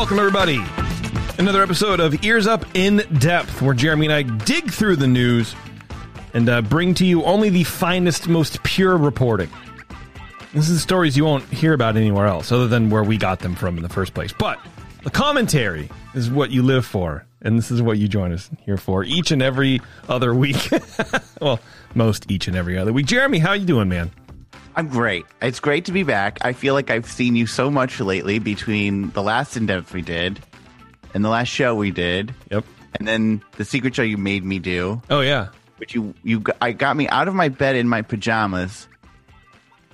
Welcome everybody. Another episode of Ears Up in Depth, where Jeremy and I dig through the news and uh, bring to you only the finest, most pure reporting. This is stories you won't hear about anywhere else, other than where we got them from in the first place. But the commentary is what you live for, and this is what you join us here for each and every other week. well, most each and every other week. Jeremy, how you doing, man? I'm great. It's great to be back. I feel like I've seen you so much lately between the last in depth we did and the last show we did. Yep. And then the secret show you made me do, Oh yeah. which you you I got me out of my bed in my pajamas.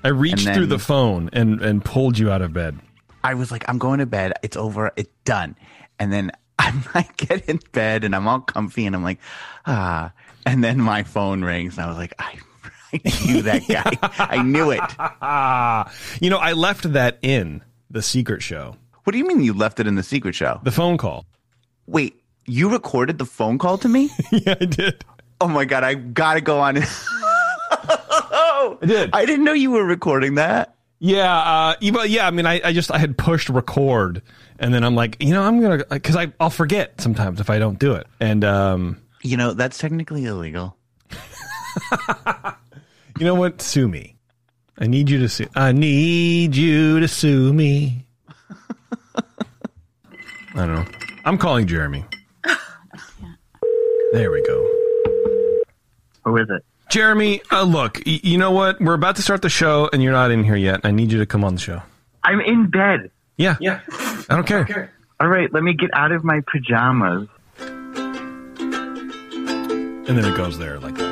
I reached then- through the phone and and pulled you out of bed. I was like, I'm going to bed. It's over. It's done. And then I'm I get in bed and I'm all comfy and I'm like, ah. And then my phone rings and I was like, I, I knew that guy. I knew it. You know, I left that in the secret show, What do you mean you left it in the secret show? the phone call. Wait, you recorded the phone call to me? yeah, I did. Oh my god, I gotta go on. I did. I didn't know you were recording that. Yeah, uh, yeah, yeah. I mean, I, I just I had pushed record, and then I'm like, you know, I'm gonna because I I'll forget sometimes if I don't do it, and um, You know, that's technically illegal. You know what? Sue me. I need you to sue. I need you to sue me. I don't know. I'm calling Jeremy. There we go. Who is it? Jeremy, uh, look, y- you know what? We're about to start the show, and you're not in here yet. I need you to come on the show. I'm in bed. Yeah, yeah. I don't care. All right, let me get out of my pajamas. And then it goes there like that.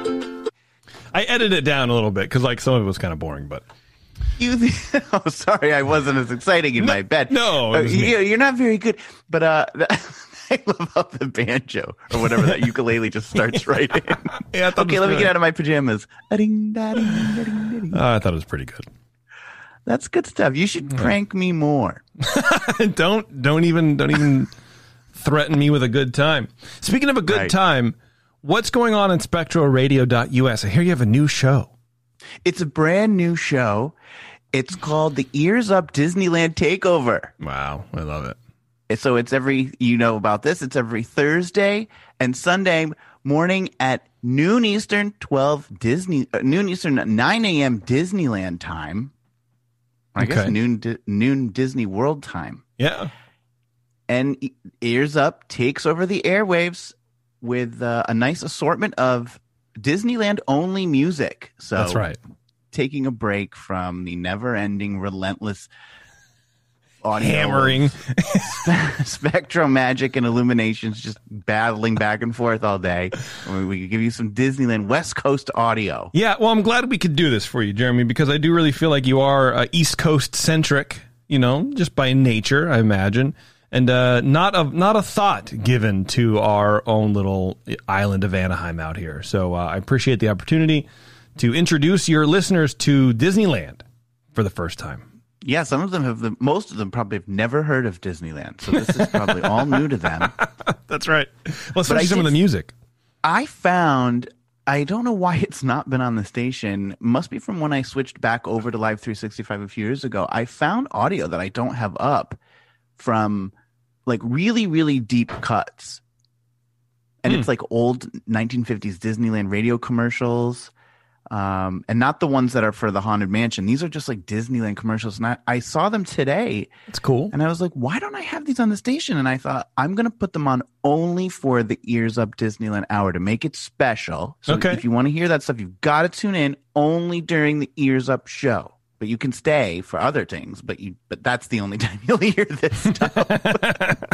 I edited it down a little bit because, like, some of it was kind of boring, but You, oh, sorry, I wasn't as exciting in my bed. No, uh, you, you're not very good. But uh, I love how the banjo or whatever that ukulele just starts right in. Yeah, I thought it okay, let me get out of my pajamas. A-ding, da-ding, da-ding, da-ding. Uh, I thought it was pretty good. That's good stuff. You should prank me more. don't don't even don't even threaten me with a good time. Speaking of a good Right. time, what's going on in SpectroRadio.us? I hear you have a new show. It's a brand new show. It's called the Ears Up Disneyland Takeover. Wow, I love it. So it's every you know about this. It's every Thursday and Sunday morning at noon Eastern, twelve Disney uh, noon Eastern, nine a.m. Disneyland time. I guess noon Di- noon Disney World time. Yeah. And Ears Up takes over the airwaves with uh, a nice assortment of Disneyland only music. So That's right. Taking a break from the never-ending, relentless Hammering. Spectrum Magic and Illuminations just battling back and forth all day. We, we could give you some Disneyland West Coast audio. Yeah, well, I'm glad we could do this for you, Jeremy, because I do really feel like you are uh, East Coast centric, you know, just by nature, I imagine, and uh, not a not a thought given to our own little island of Anaheim out here. So uh, I appreciate the opportunity to introduce your listeners to Disneyland for the first time. Yeah, some of them have, the, most of them probably have never heard of Disneyland. So this is probably all new to them. That's right. Well, especially some of the music. I found, I don't know why it's not been on the station. Must be from when I switched back over to Live 365 a few years ago. I found audio that I don't have up from like really, really deep cuts. and it's like old 1950s Disneyland radio commercials. Um, and not the ones that are for the Haunted Mansion. These are just like Disneyland commercials. And I, I saw them today It's cool. and I was like, why don't I have these on the station? And I thought, I'm going to put them on only for the Ears Up Disneyland hour to make it special. So Okay. if you want to hear that stuff, you've got to tune in only during the Ears Up show. But you can stay for other things, but you but that's the only time you'll hear this stuff.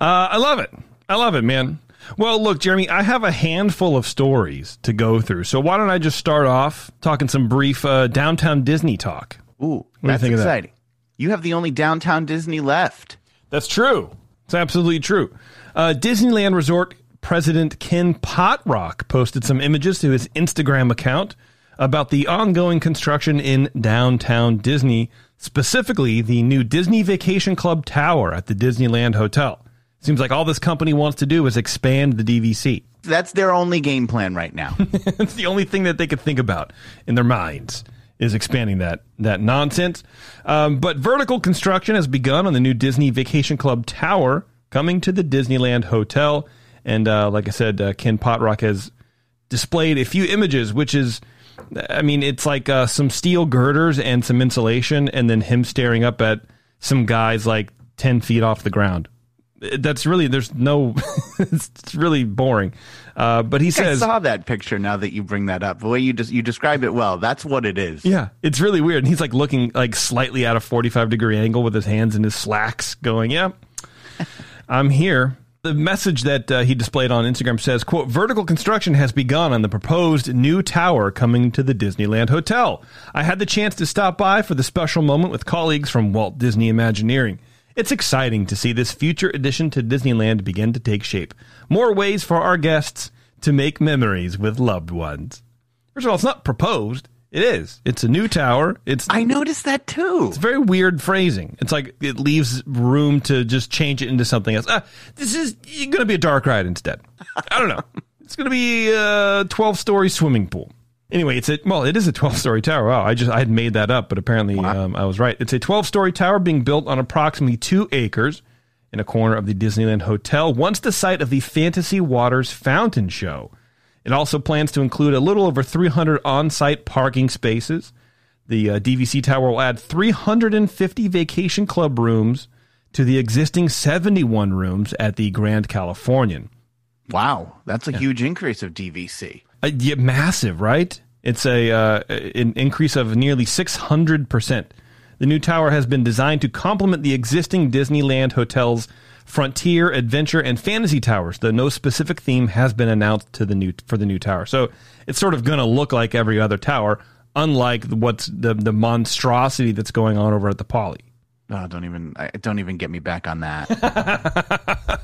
Uh, I love it. I love it, man. Well, look, Jeremy, I have a handful of stories to go through. So why don't I just start off talking some brief uh, downtown Disney talk? Ooh, you that's think of that? exciting. You have the only downtown Disney left. That's true. It's absolutely true. Uh, Disneyland Resort President Ken Potrock posted some images to his Instagram account about the ongoing construction in downtown Disney, specifically the new Disney Vacation Club Tower at the Disneyland Hotel. Seems like all this company wants to do is expand the DVC. That's their only game plan right now. It's the only thing that they could think about in their minds is expanding that that nonsense. Um, but vertical construction has begun on the new Disney Vacation Club Tower coming to the Disneyland Hotel, and uh, like I said, uh, Ken Potrock has displayed a few images, which is, I mean, it's like uh, some steel girders and some insulation, and then him staring up at some guys like ten feet off the ground. That's really there's no, it's really boring. Uh, but he says, I saw that picture now that you bring that up. The way you just you describe it well, that's what it is. Yeah, it's really weird. And he's like looking like slightly at a 45 degree angle with his hands in his slacks, going, "Yeah, I'm here." The message that uh, he displayed on Instagram says, "quote Vertical construction has begun on the proposed new tower coming to the Disneyland Hotel. I had the chance to stop by for the special moment with colleagues from Walt Disney Imagineering." It's exciting to see this future addition to Disneyland begin to take shape. More ways for our guests to make memories with loved ones. First of all, it's not proposed. It is. It's a new tower. It's I noticed that too. it's very weird phrasing. It's like it leaves room to just change it into something else. Ah, this is going to be a dark ride instead. I don't know. It's going to be a 12 story swimming pool. Anyway, it's a well, it is a 12 story tower. Wow, I just I had made that up, but apparently um, I was right. It's a 12 story tower being built on approximately two acres in a corner of the Disneyland Hotel, once the site of the Fantasy Waters Fountain Show. It also plans to include a little over 300 on site parking spaces. The uh, DVC tower will add 350 vacation club rooms to the existing 71 rooms at the Grand Californian. Wow, that's a huge increase of DVC. Uh, yeah, massive, right? It's a uh, an increase of nearly 600%. The new tower has been designed to complement the existing Disneyland hotels Frontier, Adventure, and Fantasy towers. Though no specific theme has been announced to the new for the new tower. So it's sort of going to look like every other tower, unlike what's the the monstrosity that's going on over at the Poly. Oh, don't even I, don't even get me back on that.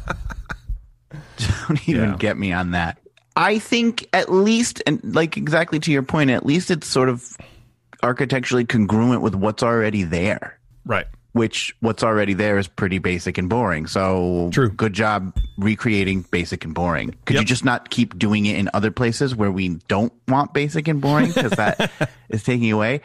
don't even Yeah. get me on that. I think at least, and like exactly to your point, at least it's sort of architecturally congruent with what's already there. Right. Which what's already there is pretty basic and boring. So True. good job recreating basic and boring. Could you just not keep doing it in other places where we don't want basic and boring because that is taking away?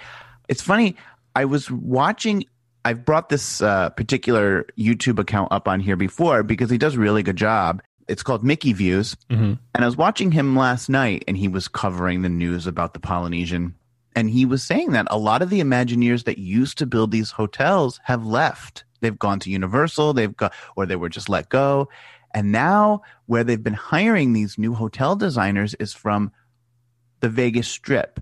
It's funny. I was watching. I've brought this uh, particular YouTube account up on here before because he does a really good job. It's called Mickey Views, and I was watching him last night, and he was covering the news about the Polynesian, and he was saying that a lot of the Imagineers that used to build these hotels have left. They've gone to Universal, they've got, or they were just let go, and now where they've been hiring these new hotel designers is from the Vegas Strip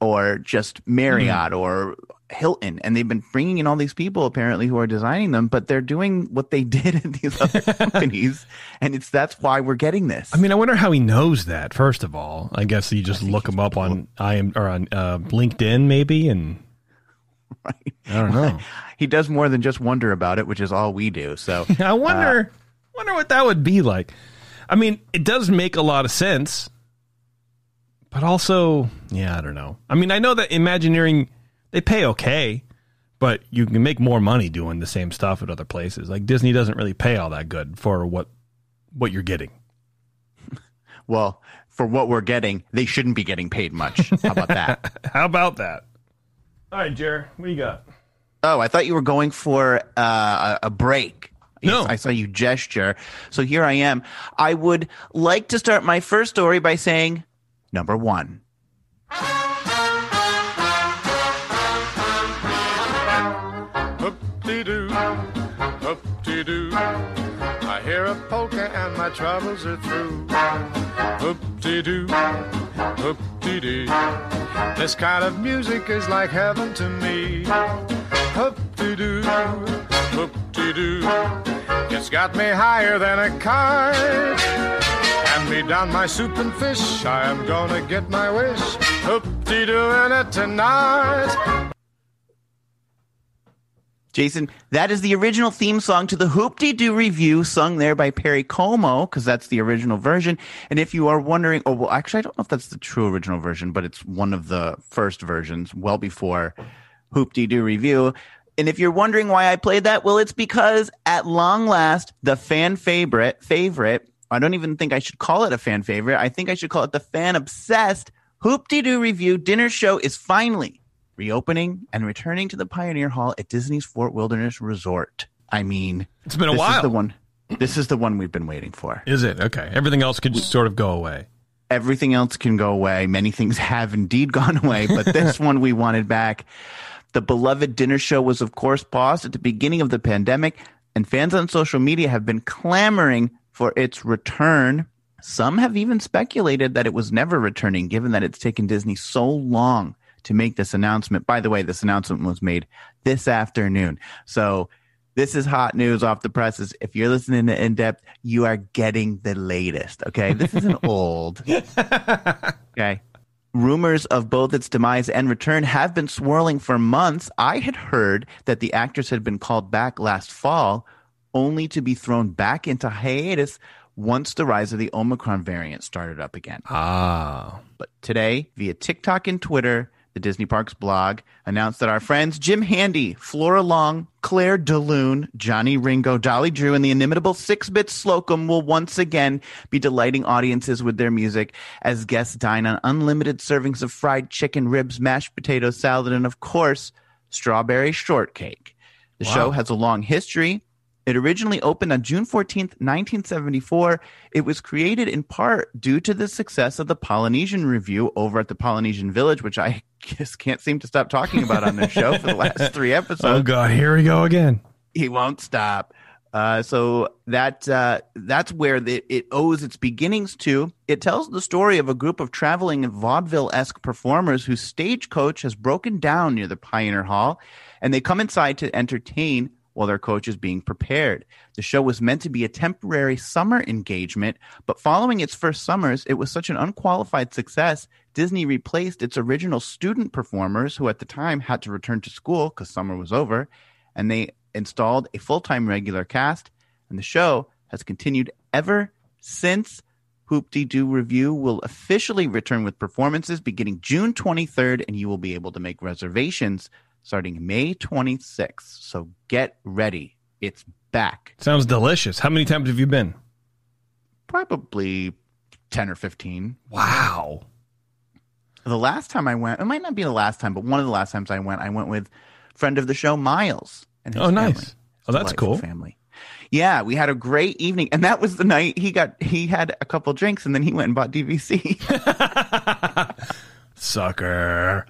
or just mm-hmm. Marriott or Hilton. And they've been bringing in all these people apparently who are designing them, but they're doing what they did in these other companies. And it's that's why we're getting this. I mean, I wonder how he knows that. First of all, I guess you just look him up on I am or on uh, LinkedIn maybe, and Right. I don't know. he does more than just wonder about it, which is all we do. So I wonder, wonder what that would be like. I mean, it does make a lot of sense, but also, yeah, I don't know. I mean, I know that Imagineering they pay okay, but you can make more money doing the same stuff at other places. Like Disney doesn't really pay all that good for what what you're getting. well, for what we're getting, they shouldn't be getting paid much. How about that? How about that? All right, Jer, what you got? Oh, I thought you were going for uh, a a break. No. I saw you gesture. So here I am. I would like to start my first story by saying number one. Hoop-dee-doo. I hear a polka and my troubles are through. Hoop-dee-doo, hoop-dee-dee. This kind of music is like heaven to me. Hoop-dee-doo, hoop-dee-doo. It's got me higher than a kite. Hand me down my soup and fish. I am gonna get my wish. Hoop-dee-doo in it tonight. Jason, that is the original theme song to the Hoop Dee Doo Revue sung there by Perry Como, because that's the original version. And if you are wondering, oh, well, actually, I don't know if that's the true original version, but it's one of the first versions, well before Hoop Dee Doo Revue. And if you're wondering why I played that, well, it's because at long last, the fan favorite, favorite, I don't even think I should call it a fan favorite. I think I should call it the fan obsessed Hoop Dee Doo Revue dinner show is finally reopening and returning to the Pioneer Hall at Disney's Fort Wilderness Resort. I mean, It's been a this while. Is the one. This is the one we've been waiting for. Is it? Okay. Everything else could just sort of go away. Everything else can go away. Many things have indeed gone away, but this one we wanted back. The beloved dinner show was, of course, paused at the beginning of the pandemic, and fans on social media have been clamoring for its return. Some have even speculated that it was never returning, given that it's taken Disney so long to make this announcement. By the way, this announcement was made this afternoon. So this is hot news off the presses. If you're listening to In Depth, you are getting the latest. Okay. This isn't old. Okay. Rumors of both its demise and return have been swirling for months. I had heard that the actress had been called back last fall, only to be thrown back into hiatus once the rise of the Omicron variant started up again. Ah. But today, via TikTok and Twitter, the Disney Parks blog announced that our friends Jim Handy, Flora Long, Claire DeLune, Johnny Ringo, Dolly Drew, and the inimitable Six Bit Slocum will once again be delighting audiences with their music as guests dine on unlimited servings of fried chicken, ribs, mashed potatoes, salad, and of course, strawberry shortcake. The show has a long history. It originally opened on June 14th, 1974. It was created in part due to the success of the Polynesian Revue over at the Polynesian Village, which I just can't seem to stop talking about on their show for the last three episodes Oh, God. Here we go again. he won't stop. Uh, so that uh, that's where the, it owes its beginnings to. It tells the story of a group of traveling vaudeville-esque performers whose stagecoach has broken down near the Pioneer Hall, and they come inside to entertain while their coach is being prepared. The show was meant to be a temporary summer engagement, but following its first summers, it was such an unqualified success. Disney replaced its original student performers, who at the time had to return to school because summer was over, and they installed a full time regular cast, and the show has continued ever since. Hoop Dee Doo Revue will officially return with performances beginning June 23rd, and you will be able to make reservations starting May 26th. So get ready. It's back. Sounds delicious. How many times have you been? Probably 10 or 15. Wow. The last time I went, it might not be the last time, but one of the last times I went, I went with friend of the show, Miles. And his Oh, nice. family. Oh, that's cool. Family. Yeah, we had a great evening, and that was the night he got he had a couple drinks, and then he went and bought DVC. Sucker.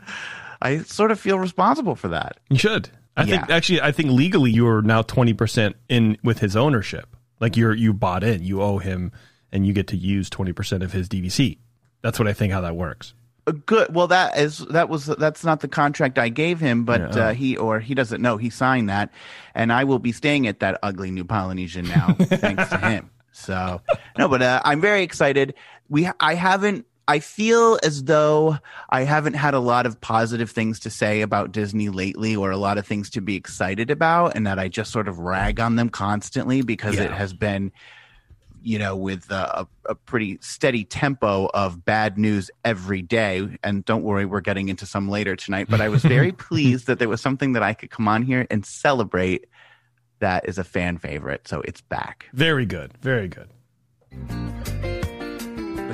I sort of feel responsible for that. You should. I think actually I think legally you are now 20% in with his ownership. Like you're you bought in, you owe him and you get to use 20% of his DVC. That's what I think how that works. Uh, Good. Well, that is that was that's not the contract I gave him, but Yeah. uh, he or he doesn't know he signed that, and I will be staying at that ugly new Polynesian now, thanks to him. So no, but uh, I'm very excited. We I haven't. I feel as though I haven't had a lot of positive things to say about Disney lately, or a lot of things to be excited about, and that I just sort of rag on them constantly because it has been you know, with a, a pretty steady tempo of bad news every day. And don't worry, we're getting into some later tonight. But I was very pleased that there was something that I could come on here and celebrate that is a fan favorite. So it's back. Very good. Very good.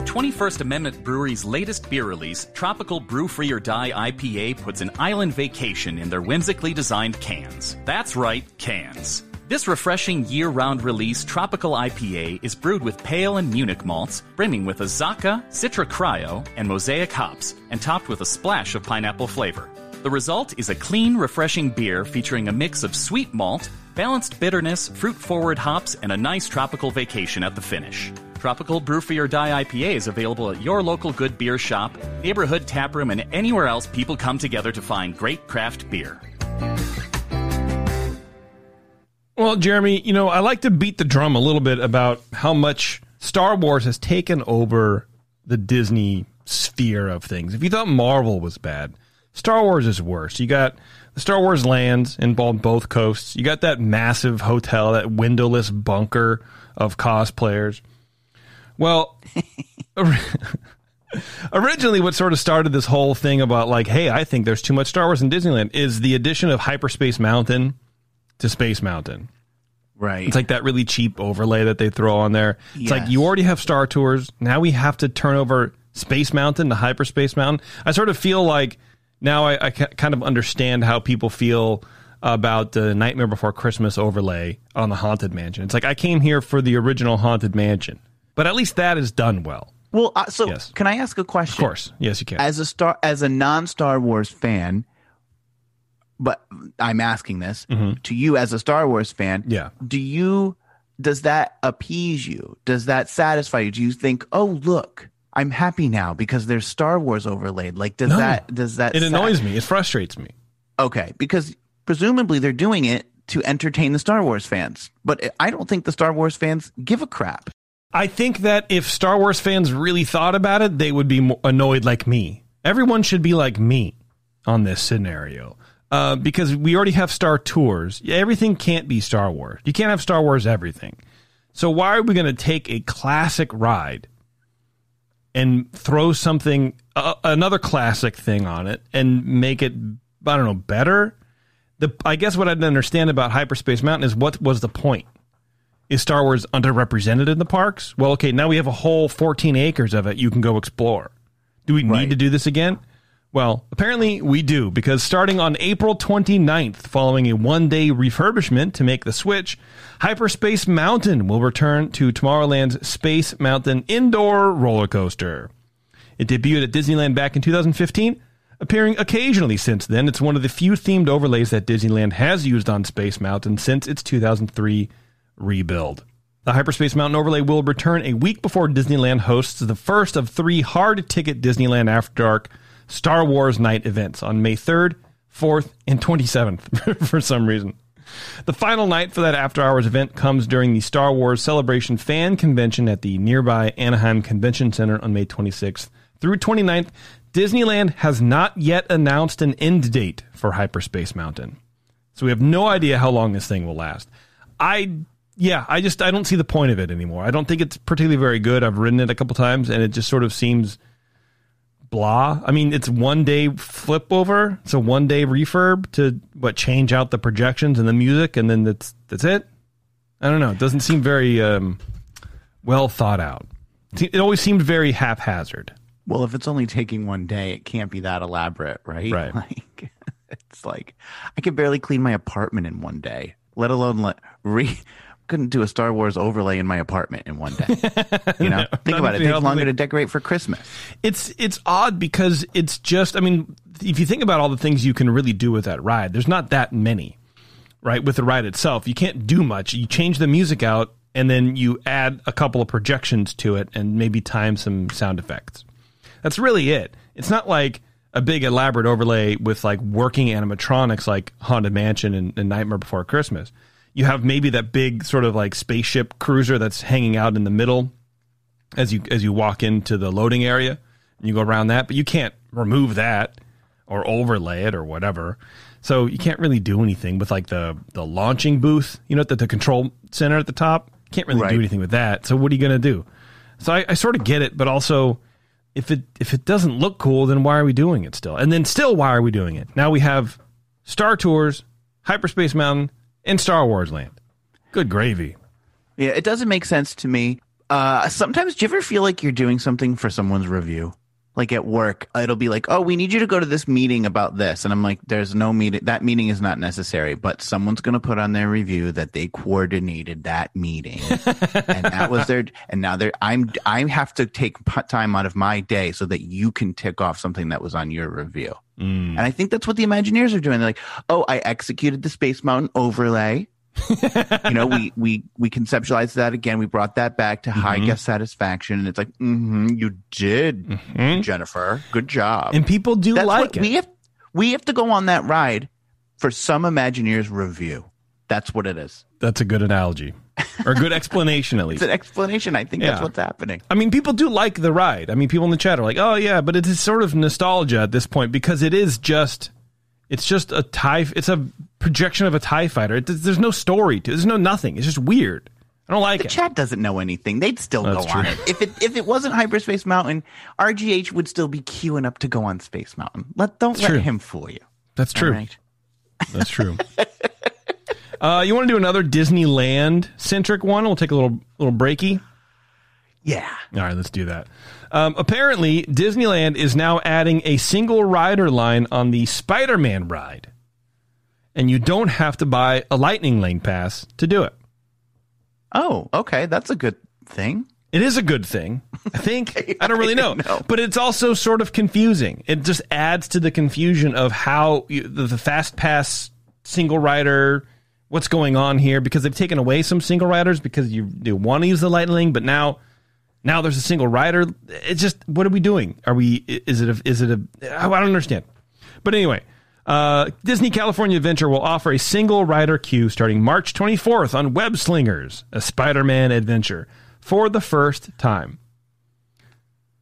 The 21st Amendment Brewery's latest beer release, Tropical Brew Free or Die IPA, puts an island vacation in their whimsically designed cans. That's right, cans. This refreshing year round release tropical IPA is brewed with pale and Munich malts, brimming with Azacca, Citra Cryo, and Mosaic hops, and topped with a splash of pineapple flavor. The result is a clean, refreshing beer featuring a mix of sweet malt, balanced bitterness, fruit forward hops, and a nice tropical vacation at the finish. Tropical Brew Free or Die IPA is available at your local good beer shop, neighborhood taproom, and anywhere else people come together to find great craft beer. Well, Jeremy, you know, I like to beat the drum a little bit about how much Star Wars has taken over the Disney sphere of things. If you thought Marvel was bad, Star Wars is worse. You got the Star Wars lands involved both coasts. You got that massive hotel, that windowless bunker of cosplayers. Well, originally what sort of started this whole thing about like, hey, I think there's too much Star Wars in Disneyland is the addition of Hyperspace Mountain to Space Mountain. Right. It's like that really cheap overlay that they throw on there. It's like you already have Star Tours. Now we have to turn over Space Mountain to Hyperspace Mountain. I sort of feel like now I, I kind of understand how people feel about the Nightmare Before Christmas overlay on the Haunted Mansion. It's like I came here for the original Haunted Mansion, but at least that is done well. well, uh, so Yes. can I ask a question? Of course, yes, you can. As a star, as a non Star Wars fan, but I'm asking this to you as a Star Wars fan. Mm-hmm. Yeah. Do you? Does that appease you? Does that satisfy you? Do you think, oh look, I'm happy now because there's Star Wars overlaid? Like, does No. that? Does that? it annoys me. It frustrates me. Okay, because presumably they're doing it to entertain the Star Wars fans, but I don't think the Star Wars fans give a crap. I think that if Star Wars fans really thought about it, they would be annoyed like me. Everyone should be like me on this scenario. Uh, because we already have Star Tours. Everything can't be Star Wars. You can't have Star Wars everything. So why are we going to take a classic ride and throw something, uh, another classic thing on it and make it, I don't know, better? The I guess what I didn't understand about Hyperspace Mountain is what was the point? Is Star Wars underrepresented in the parks? Well, okay, now we have a whole 14 acres of it you can go explore. Do we need Right. to do this again? Well, apparently we do, because starting on April 29th, following a one day refurbishment to make the switch, Hyperspace Mountain will return to Tomorrowland's Space Mountain indoor roller coaster. It debuted at Disneyland back in 2015, appearing occasionally since then. It's one of the few themed overlays that Disneyland has used on Space Mountain since its 2003 rebuild. The Hyperspace Mountain overlay will return a week before Disneyland hosts the first of three hard ticket Disneyland After Dark Star Wars night events on May 3rd, 4th, and 27th for some reason. The final night for that after hours event comes during the Star Wars Celebration fan convention at the nearby Anaheim Convention Center on May 26th through 29th. Disneyland has not yet announced an end date for Hyperspace Mountain. So we have no idea how long this thing will last. I yeah, I just I don't see the point of it anymore. I don't think it's particularly very good. I've ridden it a couple times and it just sort of seems blah. I mean, it's one day flip over. It's a one day refurb to what change out the projections and the music, and then that's that's it. I don't know. It doesn't seem very um, well thought out. It always seemed very haphazard. Well, if it's only taking one day, it can't be that elaborate, right? Right. Like, it's like I could barely clean my apartment in one day, let alone let re. Couldn't do a Star Wars overlay in my apartment in one day. You know, think about it. It takes longer to decorate for Christmas. It's it's odd because it's just I mean, if you think about all the things you can really do with that ride, there's not that many. Right? With the ride itself, you can't do much. You change the music out and then you add a couple of projections to it and maybe time some sound effects. That's really it. It's not like a big elaborate overlay with like working animatronics like Haunted Mansion and, and Nightmare Before Christmas. You have maybe that big sort of like spaceship cruiser that's hanging out in the middle as you as you walk into the loading area and you go around that, but you can't remove that or overlay it or whatever. So you can't really do anything with like the the launching booth, you know, at the, the control center at the top. Can't really Right. do anything with that. So what are you going to do? So I, I sort of get it, but also if it if it doesn't look cool, then why are we doing it still? And then still, why are we doing it? Now we have Star Tours, Hyperspace Mountain, and Star Wars Land. Good gravy. Yeah, it doesn't make sense to me. Uh, sometimes, do you ever feel like you're doing something for someone's review? Like at work, it'll be like, "Oh, we need you to go to this meeting about this," and I'm like, "There's no meeting. That meeting is not necessary." But someone's going to put on their review that they coordinated that meeting, and that was their. And now they're. I'm. I have to take time out of my day so that you can tick off something that was on your review. Mm. And I think that's what the Imagineers are doing. They're like, "Oh, I executed the Space Mountain overlay." You know, we we we conceptualized that again. We brought that back to high guest satisfaction, and it's like, mm-hmm, you did, Jennifer. Good job. And people do That's like it. We have we have to go on that ride for some Imagineers review. That's what it is. That's a good analogy, or a good explanation at least. It's an explanation. I think that's what's happening. I mean, people do like the ride. I mean, people in the chat are like, "Oh yeah," but it is sort of nostalgia at this point because it is just, it's just a tie. It's a projection of a Tie Fighter. It, there's no story to. it. There's no nothing. It's just weird. I don't like The it. chat doesn't know anything. They'd still That's go on it. If it if it wasn't Hyperspace Mountain, RGH would still be queuing up to go on Space Mountain. Let don't let true. him fool you. That's true. Right? That's true. uh, you want to do another Disneyland centric one? We'll take a little little breaky. Yeah. All right, let's do that. Um, apparently, Disneyland is now adding a single rider line on the Spider Man ride. And you don't have to buy a Lightning Lane pass to do it. Oh, okay. That's a good thing. It is a good thing. I think. I don't really know. know. But it's also sort of confusing. It just adds to the confusion of how you, the, the Fast Pass single rider, what's going on here, because they've taken away some single riders because you, you want to use the Lightning Lane, but now. Now there's a single rider. It's just what are we doing? Are we? Is it a? Is it a? I don't understand. But anyway, uh, Disney California Adventure will offer a single rider queue starting March 24th on Web Slingers, a Spider-Man adventure, for the first time.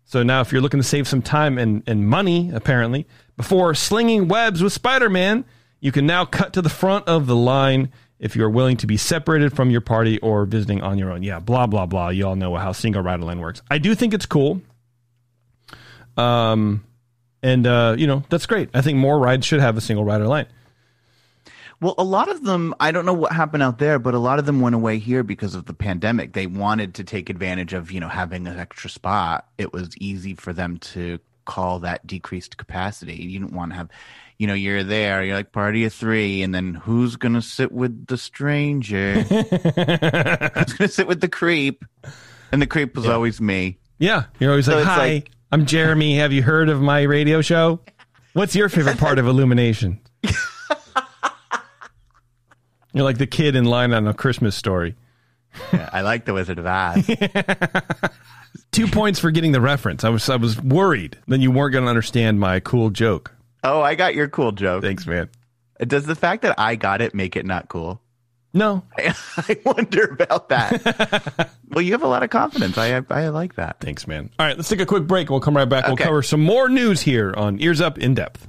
So now, if you're looking to save some time and, and money, apparently, before slinging webs with Spider Man, you can now cut to the front of the line if you're willing to be separated from your party or visiting on your own. Yeah, blah, blah, blah. You all know how single rider line works. I do think it's cool. Um, and, uh, you know, that's great. I think more rides should have a single rider line. Well, a lot of them, I don't know what happened out there, but a lot of them went away here because of the pandemic. They wanted to take advantage of, you know, having an extra spot. It was easy for them to call that decreased capacity. You didn't want to have, you know, you're there, you're like party of three, and then who's to sit with the stranger? who's to sit with the creep? And the creep was always me. Yeah. You're always So like, hi, like- I'm Jeremy. Have you heard of my radio show? What's your favorite part of Illumination? You're like the kid in line on a Christmas story. Yeah, I like the Wizard of Oz. Two points for getting the reference. I was I was worried that you weren't going to understand my cool joke. Oh, I got your cool joke. Thanks, man. Does the fact that I got it make it not cool? No, I wonder about that. well, you have a lot of confidence. I I like that. thanks, man. All right, let's take a quick break. We'll come right back. We'll cover some more news here on Ears Up in Depth.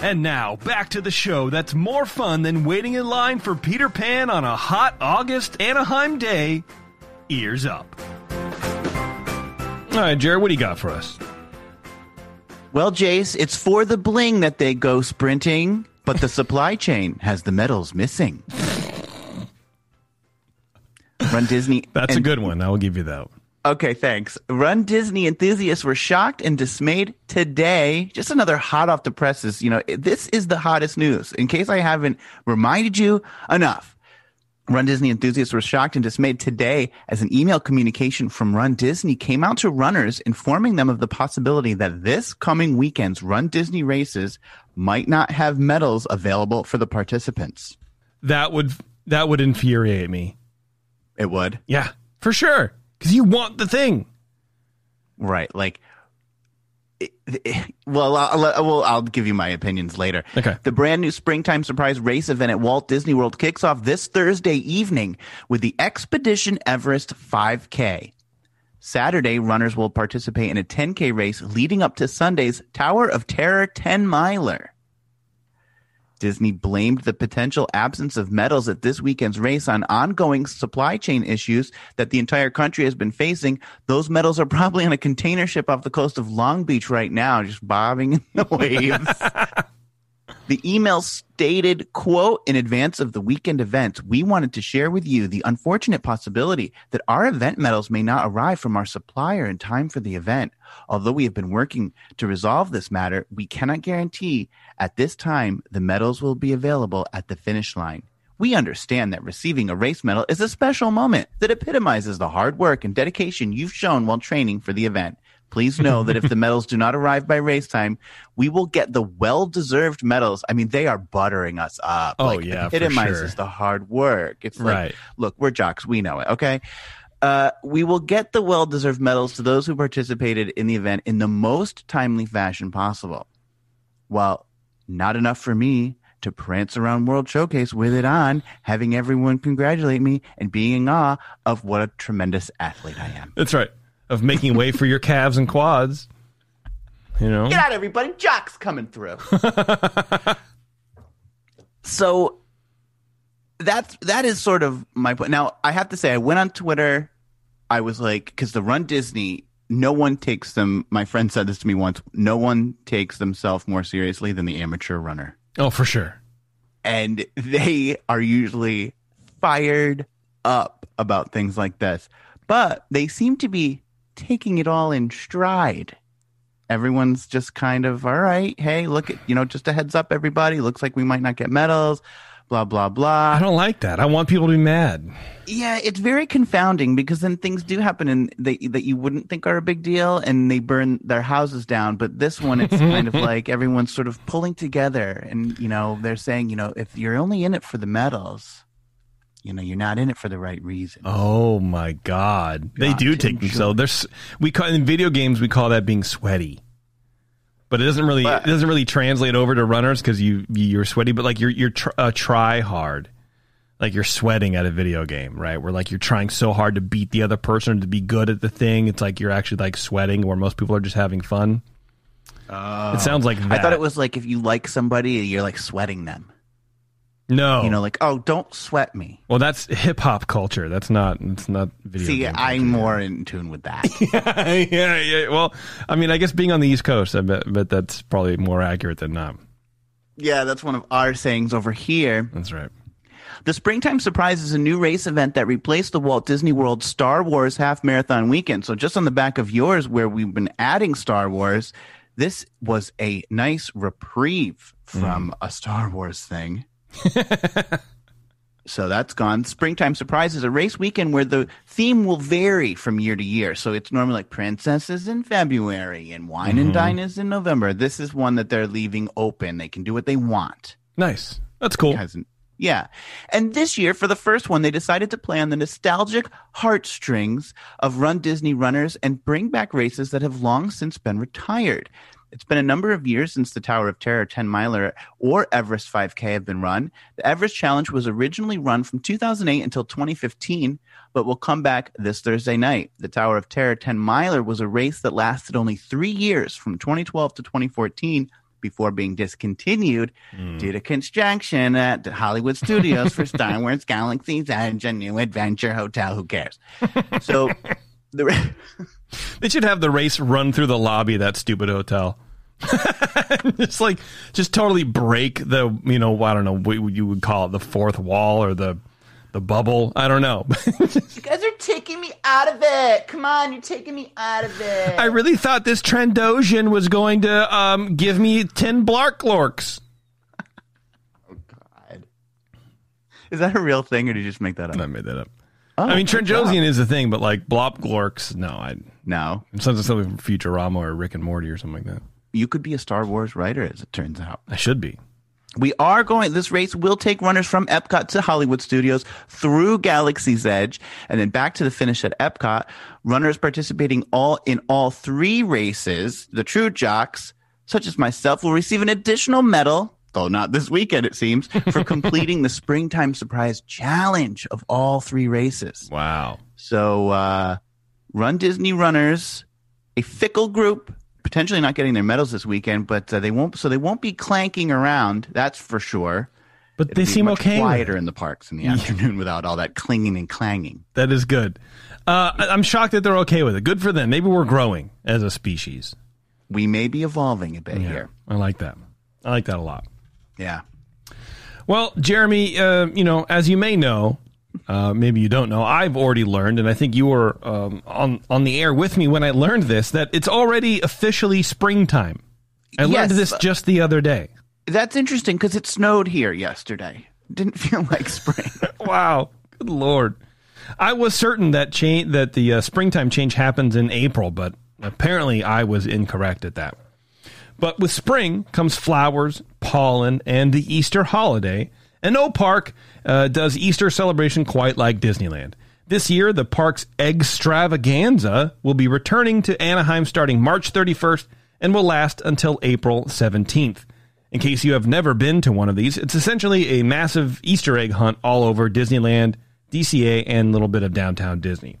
And now back to the show that's more fun than waiting in line for Peter Pan on a hot August Anaheim day. Ears Up. All right, Jared, what do you got for us? Well, Jace, it's for the bling that they go sprinting, but the supply chain has the metals missing. Run Disney. That's a good one. I will give you that. Okay, thanks. Run Disney enthusiasts were shocked and dismayed today. Just another hot off the presses. You know, this is the hottest news. In case I haven't reminded you enough. Run Disney enthusiasts were shocked and dismayed today as an email communication from Run Disney came out to runners informing them of the possibility that this coming weekend's Run Disney races might not have medals available for the participants. That would that would infuriate me. It would. Yeah, for sure. Because you want the thing. Right. Like, well, I'll, I'll, well, I'll give you my opinions later. Okay. The brand new springtime surprise race event at Walt Disney World kicks off this Thursday evening with the Expedition Everest 5K. Saturday, runners will participate in a 10K race leading up to Sunday's Tower of Terror 10 miler. Disney blamed the potential absence of medals at this weekend's race on ongoing supply chain issues that the entire country has been facing. Those medals are probably on a container ship off the coast of Long Beach right now, just bobbing in the waves. The email stated, quote, in advance of the weekend events, we wanted to share with you the unfortunate possibility that our event medals may not arrive from our supplier in time for the event. Although we have been working to resolve this matter, we cannot guarantee at this time the medals will be available at the finish line. We understand that receiving a race medal is a special moment that epitomizes the hard work and dedication you've shown while training for the event. Please know that if the medals do not arrive by race time, we will get the well-deserved medals. I mean, they are buttering us up. Oh, like, yeah, for epitomizes sure. the hard work. It's like, Right. look, we're jocks, we know it. Okay, uh, we will get the well-deserved medals to those who participated in the event in the most timely fashion possible. Well, not enough for me to prance around World Showcase with it on, having everyone congratulate me and being in awe of what a tremendous athlete I am. That's right. Of making way for your calves and quads. You know? Get out, everybody! Jock's coming through. so that's that is sort of my point. Now I have to say, I went on Twitter. I was like, because the Run Disney, no one takes them. My friend said this to me once. No one takes themselves more seriously than the amateur runner, Oh, for sure. and they are usually fired up about things like this. But they seem to be taking it all in stride everyone's just kind of all right hey look at you know just a heads up everybody looks like we might not get medals blah blah blah. I don't like that. I want people to be mad. yeah it's very confounding because then things do happen and they that you wouldn't think are a big deal and they burn their houses down but this one it's kind of like everyone's sort of pulling together and you know they're saying you know if you're only in it for the medals you know you're not in it for the right reason Oh my god, they do take themselves. There's we call in video games we call that being sweaty, but it doesn't really But- it doesn't really translate over to runners because you you're sweaty, but like you're you're tr- uh, try hard, like you're sweating at a video game, right? Where like you're trying so hard to beat the other person to be good at the thing. It's like you're actually like sweating, where most people are just having fun. it sounds like that. i thought it was like if you like somebody you're like sweating them no, you know like oh don't sweat me well that's hip hop culture. That's not it's not video. See, I'm more in tune with that. yeah, yeah. Well, I mean, I guess being on the East Coast, I bet, bet that's probably more accurate than not. yeah, that's one of our sayings over here. That's right. The Springtime Surprise is a new race event that replaced the Walt Disney World Star Wars Half Marathon Weekend. So, just on the back of yours, where we've been adding Star Wars, this was a nice reprieve from mm-hmm. a Star Wars thing. So that's gone. Springtime Surprise is a race weekend where the theme will vary from year to year. So it's normally like princesses in February and wine and mm-hmm. dine is in November. This is one that they're leaving open. They can do what they want. Nice. That's cool. Yeah. And this year, for the first one, they decided to play on the nostalgic heartstrings of Run Disney runners and bring back races that have long since been retired. It's been a number of years since the Tower of Terror 10 miler or Everest 5K have been run. The Everest Challenge was originally run from 2008 until 2015, but will come back this Thursday night. The Tower of Terror 10 miler was a race that lasted only three years from 2012 to 2014 before being discontinued hmm. due to construction at Hollywood Studios for Star Wars Galaxy's Edge, a new adventure hotel. Who cares? So the ra- They should have the race run through the lobby of that stupid hotel. just like, just totally break the, you know, I don't know what you would call it, the fourth wall or the the bubble. I don't know. you guys are taking me out of it. Come on, you're taking me out of it. I really thought this Trandoshan was going to um, give me 10 Blark Lorks. God. Is that a real thing, or did you just make that up? I made that up. Oh, I mean. Trandoshan is a thing, but like Blop Glorks, no. I, No, like something from Futurama or Rick and Morty or something like that. you could be a Star Wars writer, as it turns out. I should be. We are going, this race will take runners from Epcot to Hollywood Studios through Galaxy's Edge and then back to the finish at Epcot. Runners participating all in all three races, the true jocks, such as myself, will receive an additional medal, though not this weekend, it seems, for completing the Springtime Surprise Challenge of all three races. Wow. So, uh, Run Disney Runners, a fickle group, potentially not getting their medals this weekend, but uh, they won't. So they won't be clanking around. That's for sure. But they It'll be seem okay. Quieter in the parks in the afternoon without all that clinging and clanging. That is good. Uh, I'm shocked that they're okay with it. Good for them. Maybe we're growing as a species. We may be evolving a bit here. I like that. I like that a lot. Yeah. Well, Jeremy, uh, you know, as you may know, uh, maybe you don't know, I've already learned, and I think you were um, on on the air with me when I learned this that it's already officially springtime. I learned this just the other day. That's interesting because it snowed here yesterday. Didn't feel like spring. Wow, good lord! I was certain that change that the uh, springtime change happens in April, but apparently I was incorrect at that. But with spring comes flowers, pollen, and the Easter holiday. And no park uh, does Easter celebration quite like Disneyland. This year, the park's Extravaganza will be returning to Anaheim starting March 31st and will last until April 17th. In case you have never been to one of these, it's essentially a massive Easter egg hunt all over Disneyland, DCA, and a little bit of downtown Disney.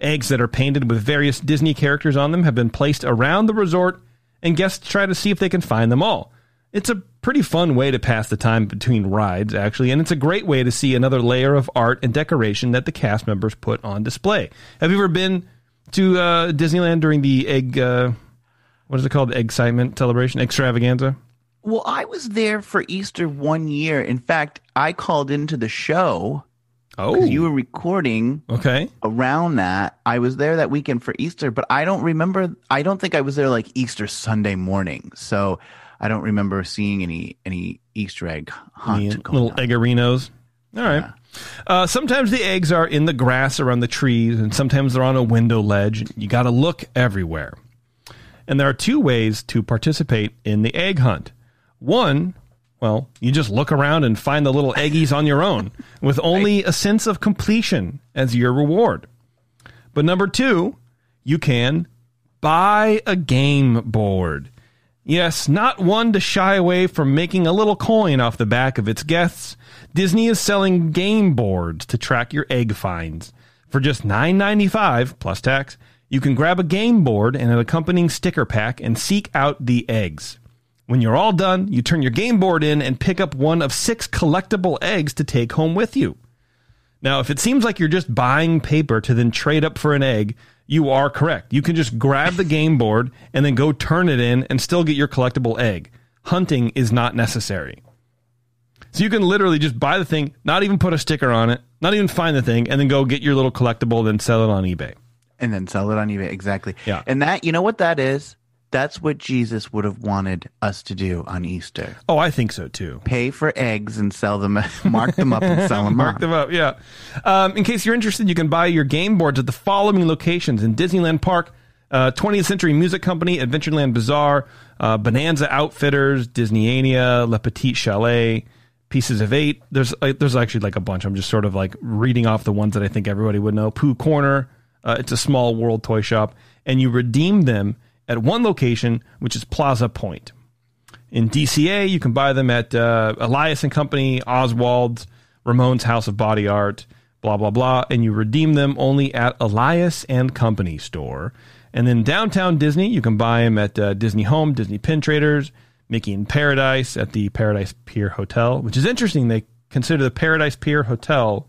Eggs that are painted with various Disney characters on them have been placed around the resort, and guests try to see if they can find them all. It's a pretty fun way to pass the time between rides, actually, and it's a great way to see another layer of art and decoration that the cast members put on display. Have you ever been to uh, Disneyland during the egg? Uh, what is it called? The excitement celebration extravaganza. well, I was there for Easter one year. In fact, I called into the show. Oh, You were recording okay. around that. I was there that weekend for Easter, but I don't remember. I don't think I was there like Easter Sunday morning. So I don't remember seeing any any Easter egg hunt. Little on. eggerinos. All right. Uh, sometimes the eggs are in the grass around the trees, and sometimes they're on a window ledge. You got to look everywhere. And there are two ways to participate in the egg hunt. One, well, you just look around and find the little eggies on your own, with only a sense of completion as your reward. But number two, you can buy a game board. Yes, not one to shy away from making a little coin off the back of its guests. Disney is selling game boards to track your egg finds. For just $9.95 plus tax, you can grab a game board and an accompanying sticker pack and seek out the eggs. When you're all done, you turn your game board in and pick up one of six collectible eggs to take home with you. Now, if it seems like you're just buying paper to then trade up for an egg, you are correct. You can just grab the game board and then go turn it in and still get your collectible egg. Hunting is not necessary. So you can literally just buy the thing, not even put a sticker on it, not even find the thing, and then go get your little collectible, then sell it on eBay. and then sell it on eBay. Exactly. Yeah. And that, you know what that is? That's what Jesus would have wanted us to do on Easter. Oh, I think so too. Pay for eggs and sell them, mark them up and sell them Mark off. them up, yeah. Um, in case you're interested, you can buy your game boards at the following locations in Disneyland Park, uh, 20th Century Music Company, Adventureland Bazaar, uh, Bonanza Outfitters, Disneyania, Le Petit Chalet, Pieces of Eight. There's uh, there's actually like a bunch. I'm just sort of like reading off the ones that I think everybody would know. Pooh Corner. Uh, it's a small world toy shop, and you redeem them at one location, which is Plaza Point. In DCA, you can buy them at uh, Elias and Company, Oswald's, Ramone's House of Body Art, blah blah blah, and you redeem them only at Elias and Company store. And then downtown Disney, you can buy them at uh, Disney Home, Disney Pin Traders, Mickey in Paradise at the Paradise Pier Hotel, which is interesting. They consider the Paradise Pier Hotel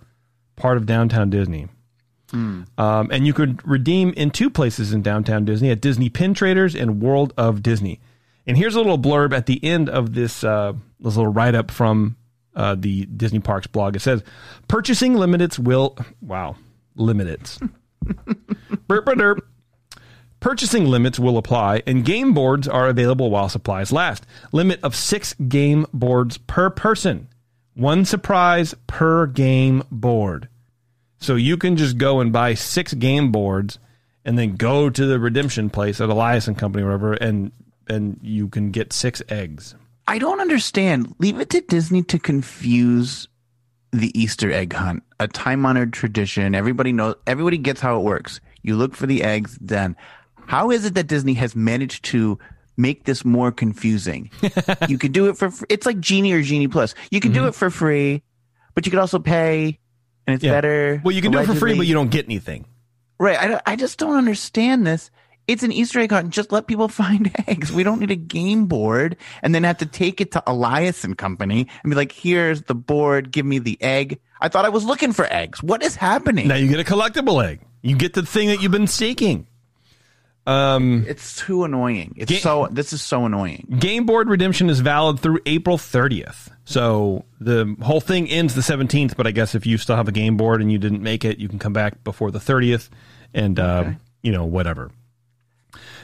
part of downtown Disney. Um, and you could redeem in two places in downtown Disney at Disney Pin Traders and World of Disney. And here's a little blurb at the end of this, uh, this little write up from uh, the Disney Parks blog. It says, "Purchasing limits will wow limits." burp, burp, burp. Purchasing limits will apply, and game boards are available while supplies last. Limit of six game boards per person. One surprise per game board. So you can just go and buy six game boards and then go to the redemption place at Elias and Company or whatever, and and you can get six eggs. I don't understand. Leave it to Disney to confuse the Easter egg hunt, a time honored tradition. Everybody knows, everybody gets how it works. You look for the eggs, then. How is it that Disney has managed to make this more confusing? you could do it for, it's like Genie or Genie Plus. You can do mm-hmm. it for free, but you could also pay, and it's Yeah. better. Well, you can do it for free, but you don't get anything. Right. I, I just don't understand this. It's an Easter egg hunt. Just let people find eggs. We don't need a game board and then have to take it to Elias and Company and be like, here's the board. Give me the egg. I thought I was looking for eggs. What is happening? Now you get a collectible egg. You get the thing that you've been seeking. Um, It's too annoying. It's Ga- so, this is so annoying. Game board redemption is valid through April 30th. So the whole thing ends the 17th, but I guess if you still have a game board and you didn't make it, you can come back before the 30th and, uh, you know, whatever.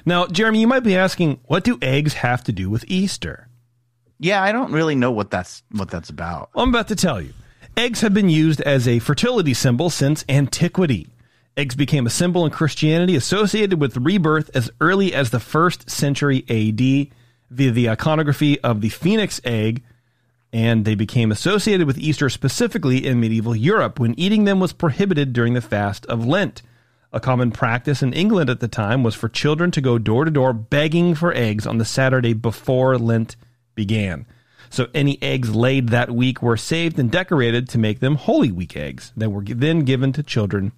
Now, Jeremy, you might be asking, what do eggs have to do with Easter? Yeah. I don't really know what that's, what that's about. Well, I'm about to tell you. Eggs have been used as a fertility symbol since antiquity. Eggs became a symbol in Christianity associated with rebirth as early as the first century AD via the iconography of the phoenix egg, and they became associated with Easter specifically in medieval Europe when eating them was prohibited during the fast of Lent. A common practice in England at the time was for children to go door to door begging for eggs on the Saturday before Lent began. So any eggs laid that week were saved and decorated to make them Holy Week eggs that were then given to children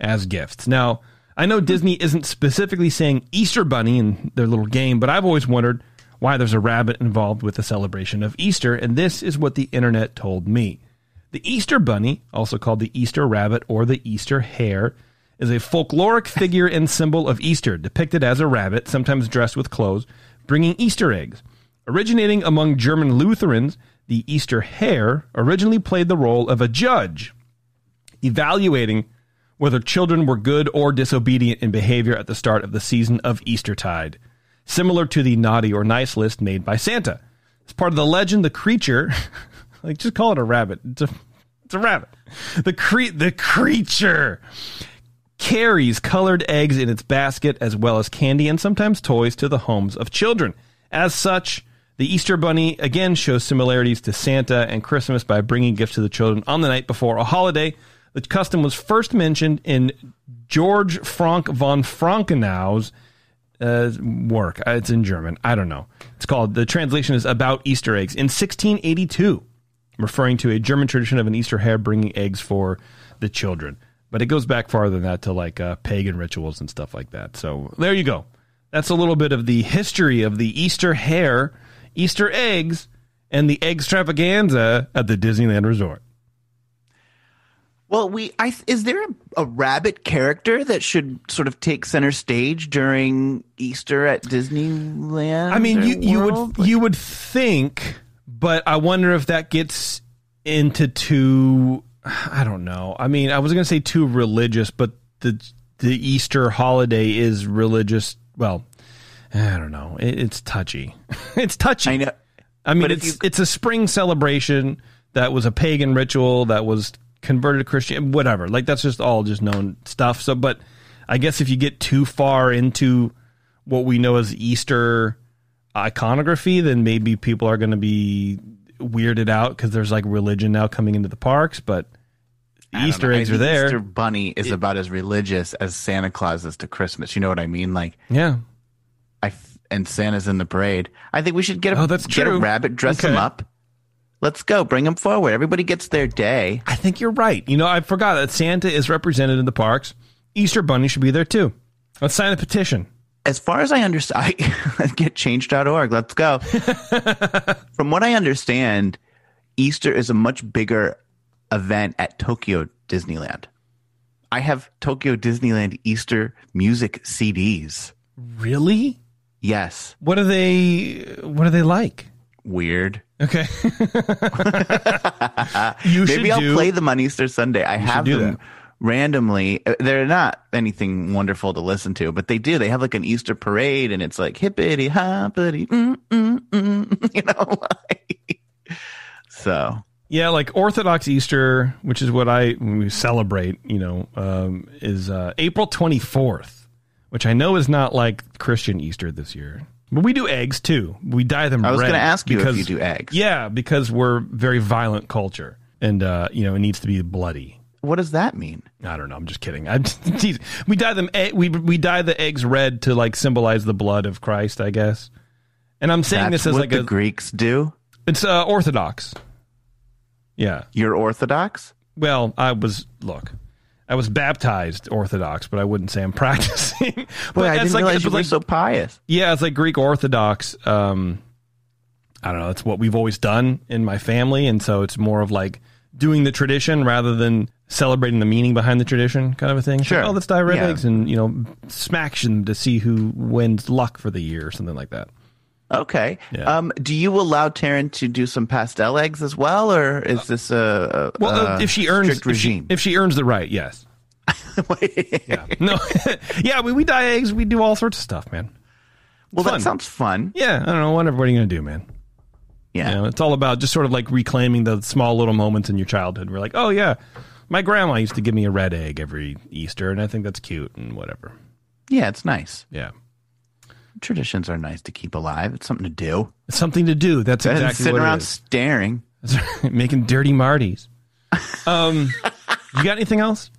as gifts. Now, I know Disney isn't specifically saying Easter Bunny in their little game, but I've always wondered why there's a rabbit involved with the celebration of Easter, and this is what the internet told me. The Easter Bunny, also called the Easter Rabbit or the Easter Hare, is a folkloric figure and symbol of Easter, depicted as a rabbit, sometimes dressed with clothes, bringing Easter eggs. Originating among German Lutherans, the Easter Hare originally played the role of a judge, evaluating whether children were good or disobedient in behavior at the start of the season of Eastertide, similar to the naughty or nice list made by Santa. As part of the legend, the creature, like just call it a rabbit. It's a, it's a rabbit. The cre- the creature carries colored eggs in its basket as well as candy and sometimes toys to the homes of children. As such, the Easter Bunny again shows similarities to Santa and Christmas by bringing gifts to the children on the night before a holiday. The custom was first mentioned in George Franck von Franckenau's uh, work. Uh, It's in German. I don't know. It's called, the translation is About Easter Eggs in 1682, referring to a German tradition of an Easter hare bringing eggs for the children. But it goes back farther than that to like uh, pagan rituals and stuff like that. So there you go. That's a little bit of the history of the Easter hare, Easter eggs, and the extravaganza at the Disneyland Resort. Well, we I is there a, a rabbit character that should sort of take center stage during Easter at Disneyland? I mean, you you would you would think, but I wonder if that gets into too. I don't know. I mean, I was going to say too religious, but the the Easter holiday is religious. Well, I don't know. It, it's touchy. it's touchy. I know. I mean, But it's you- it's a spring celebration that was a pagan ritual that was converted to Christian, whatever. Like that's just all just known stuff. So, but I guess if you get too far into what we know as Easter iconography, then maybe people are going to be weirded out because there's like religion now coming into the parks. But Easter eggs are there. Easter Bunny is about as religious as Santa Claus is to Christmas. You know what I mean? Like, yeah. I and Santa's in the parade. I think we should get a Oh, that's get true. a rabbit, dress him up. Let's go, bring them forward. Everybody gets their day. I think you're right. You know, I forgot that Santa is represented in the parks. Easter Bunny should be there too. Let's sign a petition. As far as I understand, get change.org. Let's go. From what I understand, Easter is a much bigger event at Tokyo Disneyland. I have Tokyo Disneyland Easter music CDs. Really? Yes, What are they? What are they like? Weird. Okay. you Maybe I'll do- play the on Easter Sunday. I have them that. randomly. Uh, They're not anything wonderful to listen to, but they do. They have like an Easter parade, and it's like hippity hoppity, mm, mm, mm, you know. Like, so Yeah, like Orthodox Easter, which is what I we celebrate. You know, um, is uh, April twenty fourth, which I know is not like Christian Easter this year. But we do eggs too. We dye them. I was red gonna ask you if you do eggs. Yeah, because we're very violent culture, and uh, you know it needs to be bloody. What does that mean? I don't know. I'm just kidding. I'm just we dye them. We we dye the eggs red to like symbolize the blood of Christ, I guess. And I'm saying That's this as what like the a Greeks do. it's uh, Orthodox. Yeah. You're Orthodox. Well, I was look. I was baptized Orthodox, but I wouldn't say I'm practicing. but Boy, I it's didn't like, realize you were like- so pious. Yeah, it's like Greek Orthodox. Um, I don't know. It's what we've always done in my family, and so it's more of like doing the tradition rather than celebrating the meaning behind the tradition, kind of a thing. It's like, Sure. oh, let's dye red Yeah. eggs and you know smash them to see who wins luck for the year or something like that. Okay. Yeah. Um, do you allow Taryn to do some pastel eggs as well, or is this a, a Well, a uh, if she earns strict if she- regime? if she, earns the right, yes. yeah. No. yeah. We, we dye eggs. We do all sorts of stuff, man. well, fun. that sounds fun. Yeah. I don't know. What, what are you gonna do, man? Yeah. You know, it's all about just sort of like reclaiming the small little moments in your childhood. We're like, oh yeah, my grandma used to give me a red egg every Easter, and I think that's cute and whatever. Yeah, it's nice. Yeah, Traditions are nice to keep alive. It's something to do. it's something to do. That's Better exactly sitting what around it is. staring. Right. Making dirty marties. Um, you got anything else?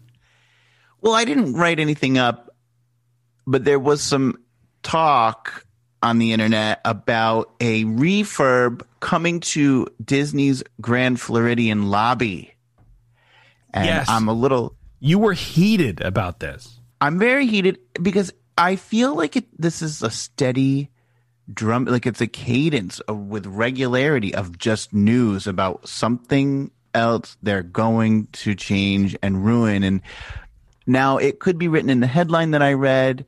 Well, I didn't write anything up, but there was some talk on the internet about a refurb coming to Disney's Grand Floridian lobby. And Yes. I'm a little You were heated about this. I'm very heated because I feel like it, this is a steady drum, like it's a cadence of, with regularity of just news about something else they're going to change and ruin. And now it could be written in the headline that I read.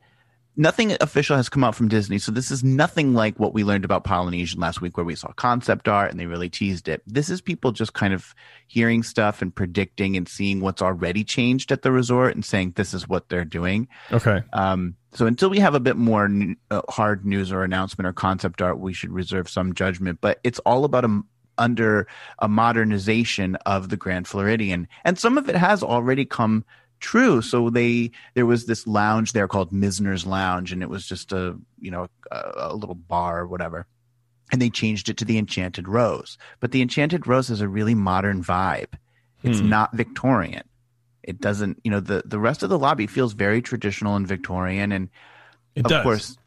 Nothing official has come out from Disney. So this is nothing like what we learned about Polynesian last week where we saw concept art and they really teased it. This is people just kind of hearing stuff and predicting and seeing what's already changed at the resort and saying this is what they're doing. Okay. Um, so until we have a bit more n- uh, hard news or announcement or concept art, we should reserve some judgment. But it's all about a under a modernization of the Grand Floridian, and some of it has already come true. So they there was this lounge there called Mizner's Lounge, and it was just a you know a, a little bar or whatever. And they changed it to the Enchanted Rose, but the Enchanted Rose has a really modern vibe. It's Hmm. not Victorian it doesn't you know the the rest of the lobby feels very traditional and victorian and It of does. course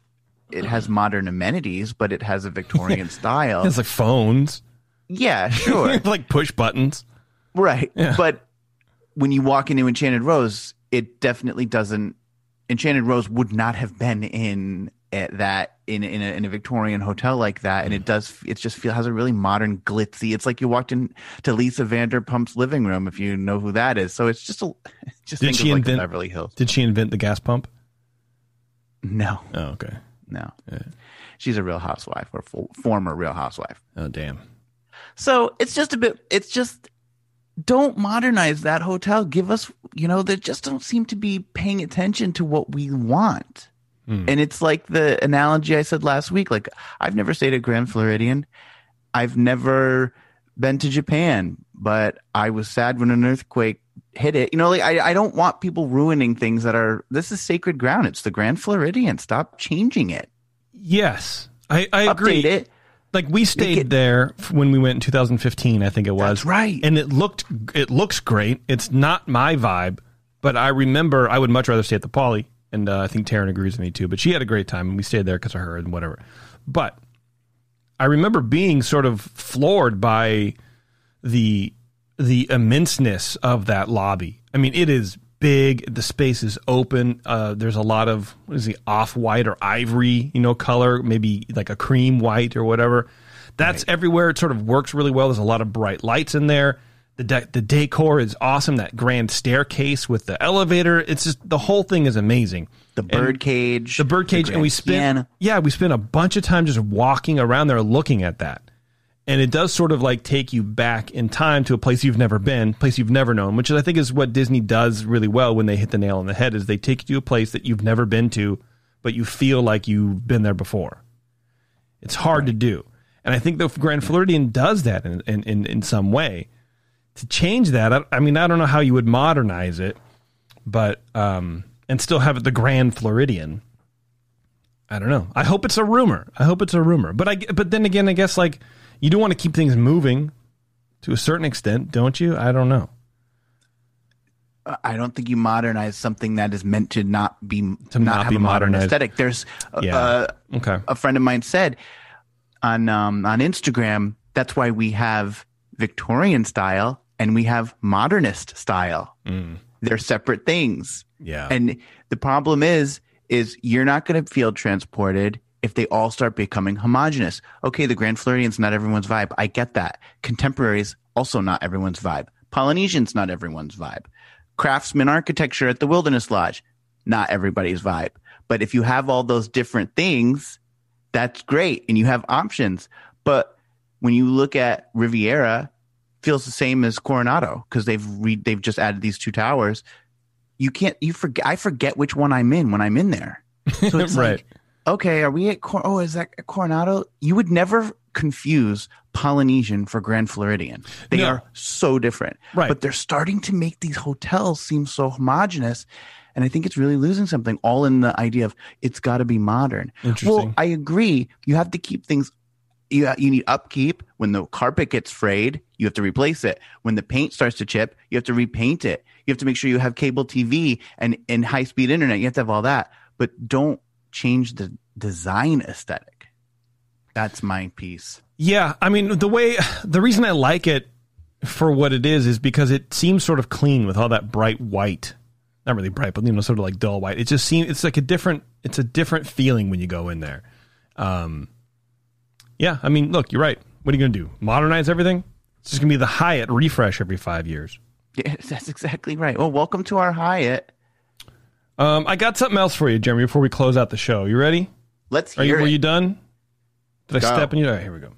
it has modern amenities but it has a victorian style it's like phones, yeah sure like push buttons. right Yeah. but when you walk into enchanted rose it definitely doesn't enchanted rose would not have been in at that in in a, in a victorian hotel like that and it does it just feel has a really modern glitzy it's like you walked in to lisa vanderpump's living room if you know who that is so it's just a just Did think she of like invent- beverly hills Did she invent the gas pump? no Oh, okay. No, she's a real housewife or fo- former real housewife. Oh, damn. So it's just a bit. It's just don't modernize that hotel. Give us, you know, they just don't seem to be paying attention to what we want. Hmm. And it's like the analogy I said last week. Like I've never stayed at Grand Floridian. I've never been to Japan, but I was sad when an earthquake hit it. You know, like I, I don't want people ruining things that are. This is sacred ground. It's the Grand Floridian. Stop changing it. Yes, I, I agree. Update it. Like we stayed it- there when we went in 2015, I think it was. That's right. And it looked, it looks great. It's not my vibe, but I remember I would much rather stay at the Poly, and uh, I think Taryn agrees with me too. But she had a great time, and we stayed there because of her and whatever. But I remember being sort of floored by the the immenseness of that lobby. I mean, it is big. The space is open. Uh, there's a lot of what is the off white or ivory, you know, color, maybe like a cream white or whatever. That's everywhere. It sort of works really well. There's a lot of bright lights in there. The de- the decor is awesome. That grand staircase with the elevator. It's just the whole thing is amazing. The bird cage. The bird cage, and we spent piano. yeah, we spent a bunch of time just walking around there looking at that. And it does sort of like take you back in time to a place you've never been, place you've never known, which I think is what Disney does really well when they hit the nail on the head is they take you to a place that you've never been to, but you feel like you've been there before. It's hard to do. And I think the Grand Floridian does that in, in, in, in some way. To change that, I, I mean, I don't know how you would modernize it, but, um, and still have it the Grand Floridian. I don't know. I hope it's a rumor. I hope it's a rumor. But I but then again, I guess like you do want to keep things moving to a certain extent, don't you? I don't know. I don't think you modernize something that is meant to not be To not, not have be a modern modernized. aesthetic. There's uh, Yeah. uh, Okay. a friend of mine said on um, on Instagram that's why we have Victorian style and we have modernist style. They're separate things. Yeah. And the problem is is you're not going to feel transported if they all start becoming homogenous. Okay, the Grand Floridian's not everyone's vibe. I get that. Contemporaries also not everyone's vibe. Polynesian's not everyone's vibe. Craftsman architecture at the Wilderness Lodge, not everybody's vibe. But if you have all those different things, that's great and you have options. But when you look at Riviera, feels the same as Coronado because they've re- they've just added these two towers. You can't you forget I forget which one I'm in when I'm in there. So it's Right. like, okay, are we at Cor- oh is that Coronado? You would never confuse Polynesian for Grand Floridian. They No. are so different. Right. But they're starting to make these hotels seem so homogenous. And I think it's really losing something all in the idea of it's got to be modern. Interesting. Well, I agree. You have to keep things you, you need upkeep. When the carpet gets frayed, you have to replace it. When the paint starts to chip, you have to repaint it. You have to make sure you have cable TV and, and high speed internet. You have to have all that, but don't change the design aesthetic. That's my piece. Yeah, I mean the way the reason I like it for what it is is because it seems sort of clean with all that bright white. Not really bright, but you know, sort of like dull white. It just seems it's like a different it's a different feeling when you go in there. Um Yeah, I mean, look, you're right. What are you going to do? Modernize everything? It's just going to be the Hyatt refresh every 5 years. Yeah, that's exactly right. Well, welcome to our Hyatt. Um I got something else for you, Jeremy, before we close out the show. You ready? Let's Are you hear were it. you done? Did I step in you? All right, here we go.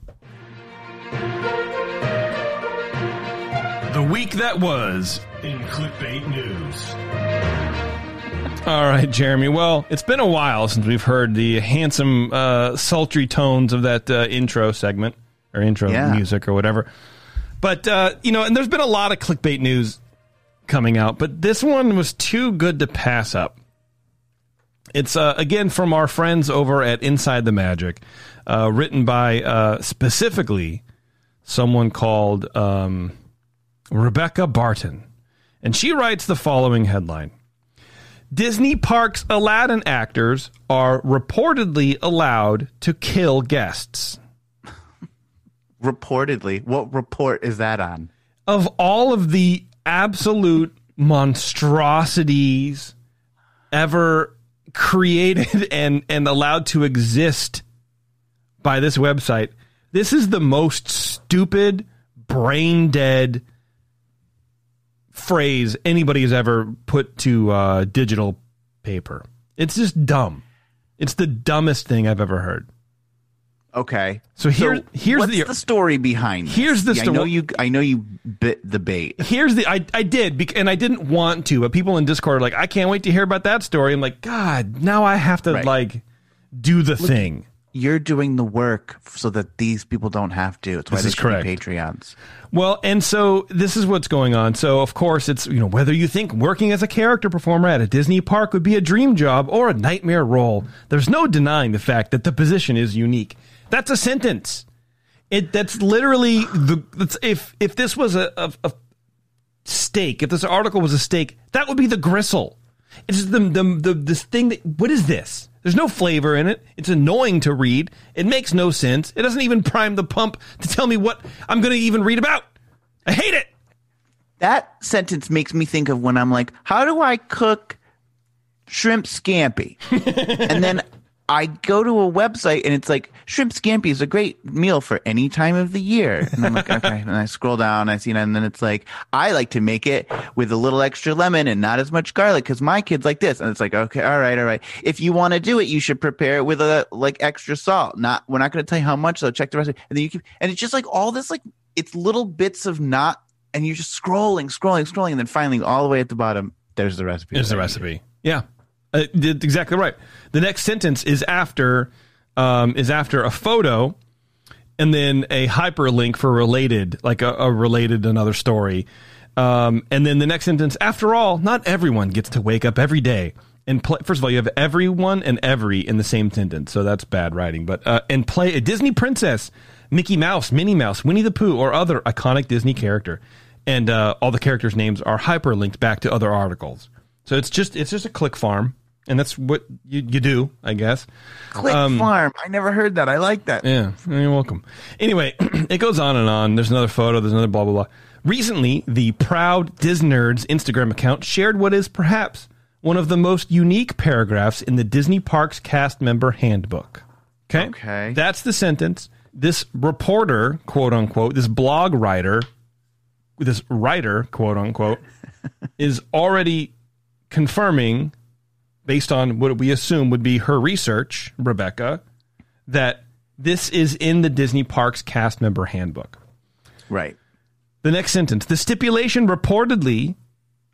The week that was in clickbait news. All right, Jeremy. Well, it's been a while since we've heard the handsome, uh, sultry tones of that uh, intro segment or intro Yeah. music or whatever. But uh, you know, and there's been a lot of clickbait news coming out, but this one was too good to pass up. It's uh, again from our friends over at Inside the Magic, uh, written by uh, specifically someone called um, Rebecca Barton. And she writes the following headline Disney Parks Aladdin actors are reportedly allowed to kill guests. Reportedly, what report is that on? Of all of the absolute monstrosities ever created and, and allowed to exist by this website, this is the most stupid, brain dead phrase anybody has ever put to uh, digital paper. It's just dumb. It's the dumbest thing I've ever heard. Okay. So here- here's what's the- the, story behind. this? Here's the Yeah, I know you. I know you bit the bait. here's the I, I did and I didn't want to, but people in Discord are like, I can't wait to hear about that story. I'm like, God, now I have to Right. like do the thing. You're doing the work so that these people don't have to. It's why This they is should correct. be Patreons. Well, and so this is what's going on. So of course it's you know whether you think working as a character performer at a Disney park would be a dream job or a nightmare role, there's no denying the fact that the position is unique. That's a sentence. It that's literally the that's, if if this was a, a, a steak, if this article was a steak, that would be the gristle. It's the, the the this thing that what is this? There's no flavor in it. It's annoying to read. It makes no sense. It doesn't even prime the pump to tell me what I'm going to even read about. I hate it. That sentence makes me think of when I'm like, how do I cook shrimp scampi? and then I go to a website and it's like, shrimp scampi is a great meal for any time of the year. And I'm like, okay. And I scroll down, I see, and then it's like, I like to make it with a little extra lemon and not as much garlic because my kids like this. And it's like, okay, all right, all right. If you want to do it, you should prepare it with a like extra salt. Not, we're not going to tell you how much, so check the recipe. And then you keep, and it's just like all this, like, it's little bits of not, and you're just scrolling, scrolling, scrolling. And then finally, all the way at the bottom, there's the recipe. There's the recipe. Yeah, uh, exactly right. The next sentence is after um, is after a photo, and then a hyperlink for related, like a, a related another story. Um, and then the next sentence. After all, not everyone gets to wake up every day and play. First of all, you have everyone and every in the same sentence, so that's bad writing. But uh, and play a Disney princess, Mickey Mouse, Minnie Mouse, Winnie the Pooh, or other iconic Disney character, and uh, all the characters' names are hyperlinked back to other articles. So it's just it's just a click farm, and that's what you, you do, I guess. Click Um, Farm. I never heard that. I like that. Yeah, you're welcome. Anyway, it goes on and on. There's another photo. There's another blah blah blah. Recently, the Proud Disnerds Instagram account shared what is perhaps one of the most unique paragraphs in the Disney Parks cast member handbook. Okay, Okay. that's the sentence. This reporter, quote unquote, this blog writer, this writer, quote unquote, is already confirming, based on what we assume would be her research, Rebecca, that this is in the Disney Parks cast member handbook. Right. The next sentence the stipulation reportedly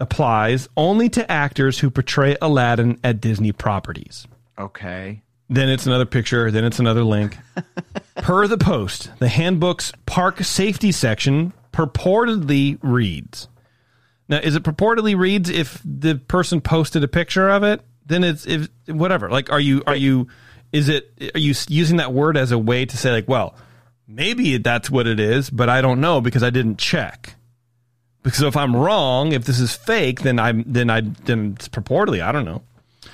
applies only to actors who portray Aladdin at Disney properties. Okay. Then it's another picture, then it's another link. per the post, the handbook's park safety section purportedly reads. Now, is it purportedly reads if the person posted a picture of it? Then it's if whatever. Like, are you are you is it are you using that word as a way to say like, well, maybe that's what it is, but I don't know because I didn't check. Because if I'm wrong, if this is fake, then I'm then I then it's purportedly I don't know.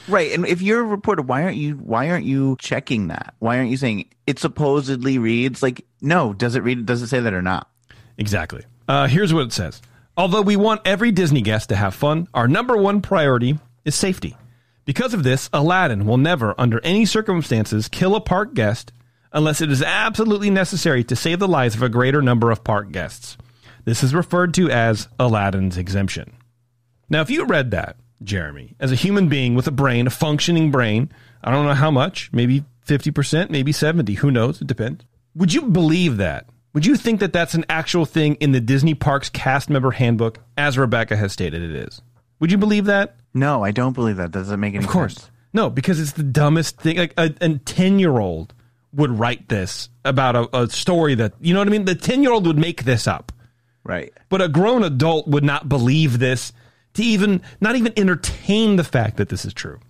Right. And if you're a reporter, why aren't you why aren't you checking that? Why aren't you saying it supposedly reads like no, does it read does it say that or not? Exactly. Uh, here's what it says. Although we want every Disney guest to have fun, our number one priority is safety. Because of this, Aladdin will never, under any circumstances, kill a park guest unless it is absolutely necessary to save the lives of a greater number of park guests. This is referred to as Aladdin's exemption. Now, if you read that, Jeremy, as a human being with a brain, a functioning brain, I don't know how much, maybe 50%, maybe 70, who knows, it depends. Would you believe that? Would you think that that's an actual thing in the Disney Parks cast member handbook, as Rebecca has stated it is? Would you believe that? No, I don't believe that. Doesn't make any sense? Of course. sense. No, because it's the dumbest thing. Like a, a 10 year old would write this about a, a story that, you know what I mean? The 10 year old would make this up. Right. But a grown adult would not believe this to even, not even entertain the fact that this is true.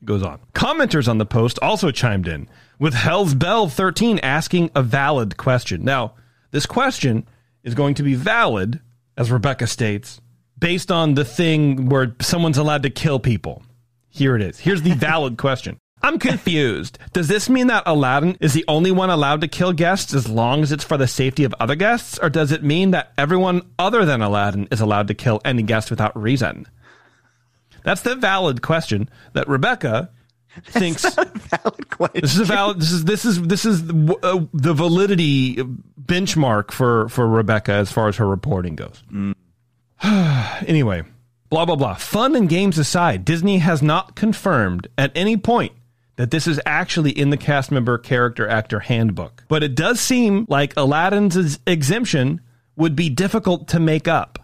It goes on. Commenters on the post also chimed in with Hell's Bell 13 asking a valid question. Now, this question is going to be valid, as Rebecca states, based on the thing where someone's allowed to kill people. Here it is. Here's the valid question. I'm confused. Does this mean that Aladdin is the only one allowed to kill guests as long as it's for the safety of other guests? Or does it mean that everyone other than Aladdin is allowed to kill any guest without reason? That's the valid question that Rebecca thinks. Valid question. This is a valid. This is this is this is the, uh, the validity benchmark for for Rebecca as far as her reporting goes. anyway, blah blah blah. Fun and games aside, Disney has not confirmed at any point that this is actually in the cast member character actor handbook. But it does seem like Aladdin's exemption would be difficult to make up.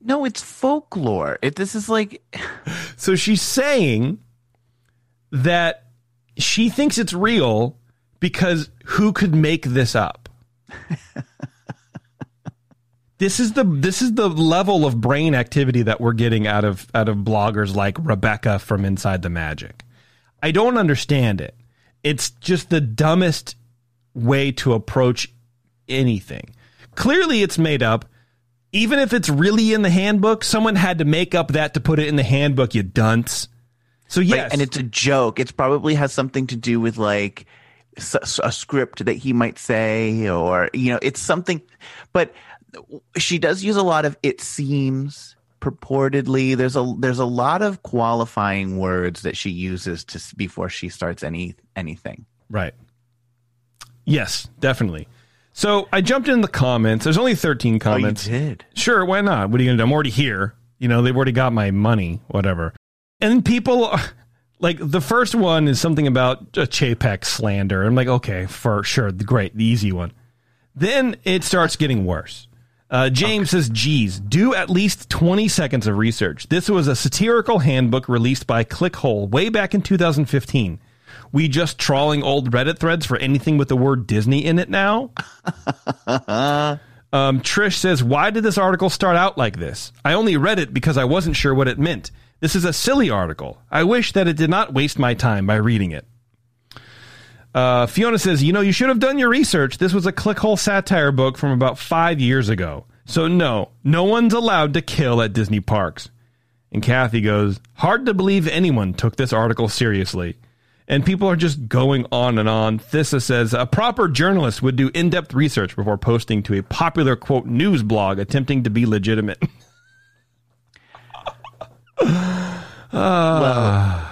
No, it's folklore. It this is like So she's saying that she thinks it's real because who could make this up? this is the this is the level of brain activity that we're getting out of out of bloggers like Rebecca from Inside the Magic. I don't understand it. It's just the dumbest way to approach anything. Clearly it's made up. Even if it's really in the handbook, someone had to make up that to put it in the handbook, you dunce. So yes, Right, and it's a joke. It probably has something to do with like a script that he might say, or you know, it's something. But she does use a lot of "it seems." Purportedly, there's a there's a lot of qualifying words that she uses to before she starts any anything. Right. Yes, definitely. So I jumped in the comments. There's only 13 comments. Oh, you did. Sure, why not? What are you going to do? I'm already here. You know, they've already got my money, whatever. And people, like, the first one is something about a Chapek slander. I'm like, okay, for sure. Great. The easy one. Then it starts getting worse. Uh, James says, geez, do at least 20 seconds of research. This was a satirical handbook released by Clickhole way back in 2015. We just trawling old Reddit threads for anything with the word Disney in it now? Um, Trish says, Why did this article start out like this? I only read it because I wasn't sure what it meant. This is a silly article. I wish that it did not waste my time by reading it. Uh, Fiona says, You know, you should have done your research. This was a clickhole satire book from about five years ago. So, no, no one's allowed to kill at Disney parks. And Kathy goes, Hard to believe anyone took this article seriously. And people are just going on and on. Thissa says, A proper journalist would do in depth research before posting to a popular, quote, news blog attempting to be legitimate. Uh,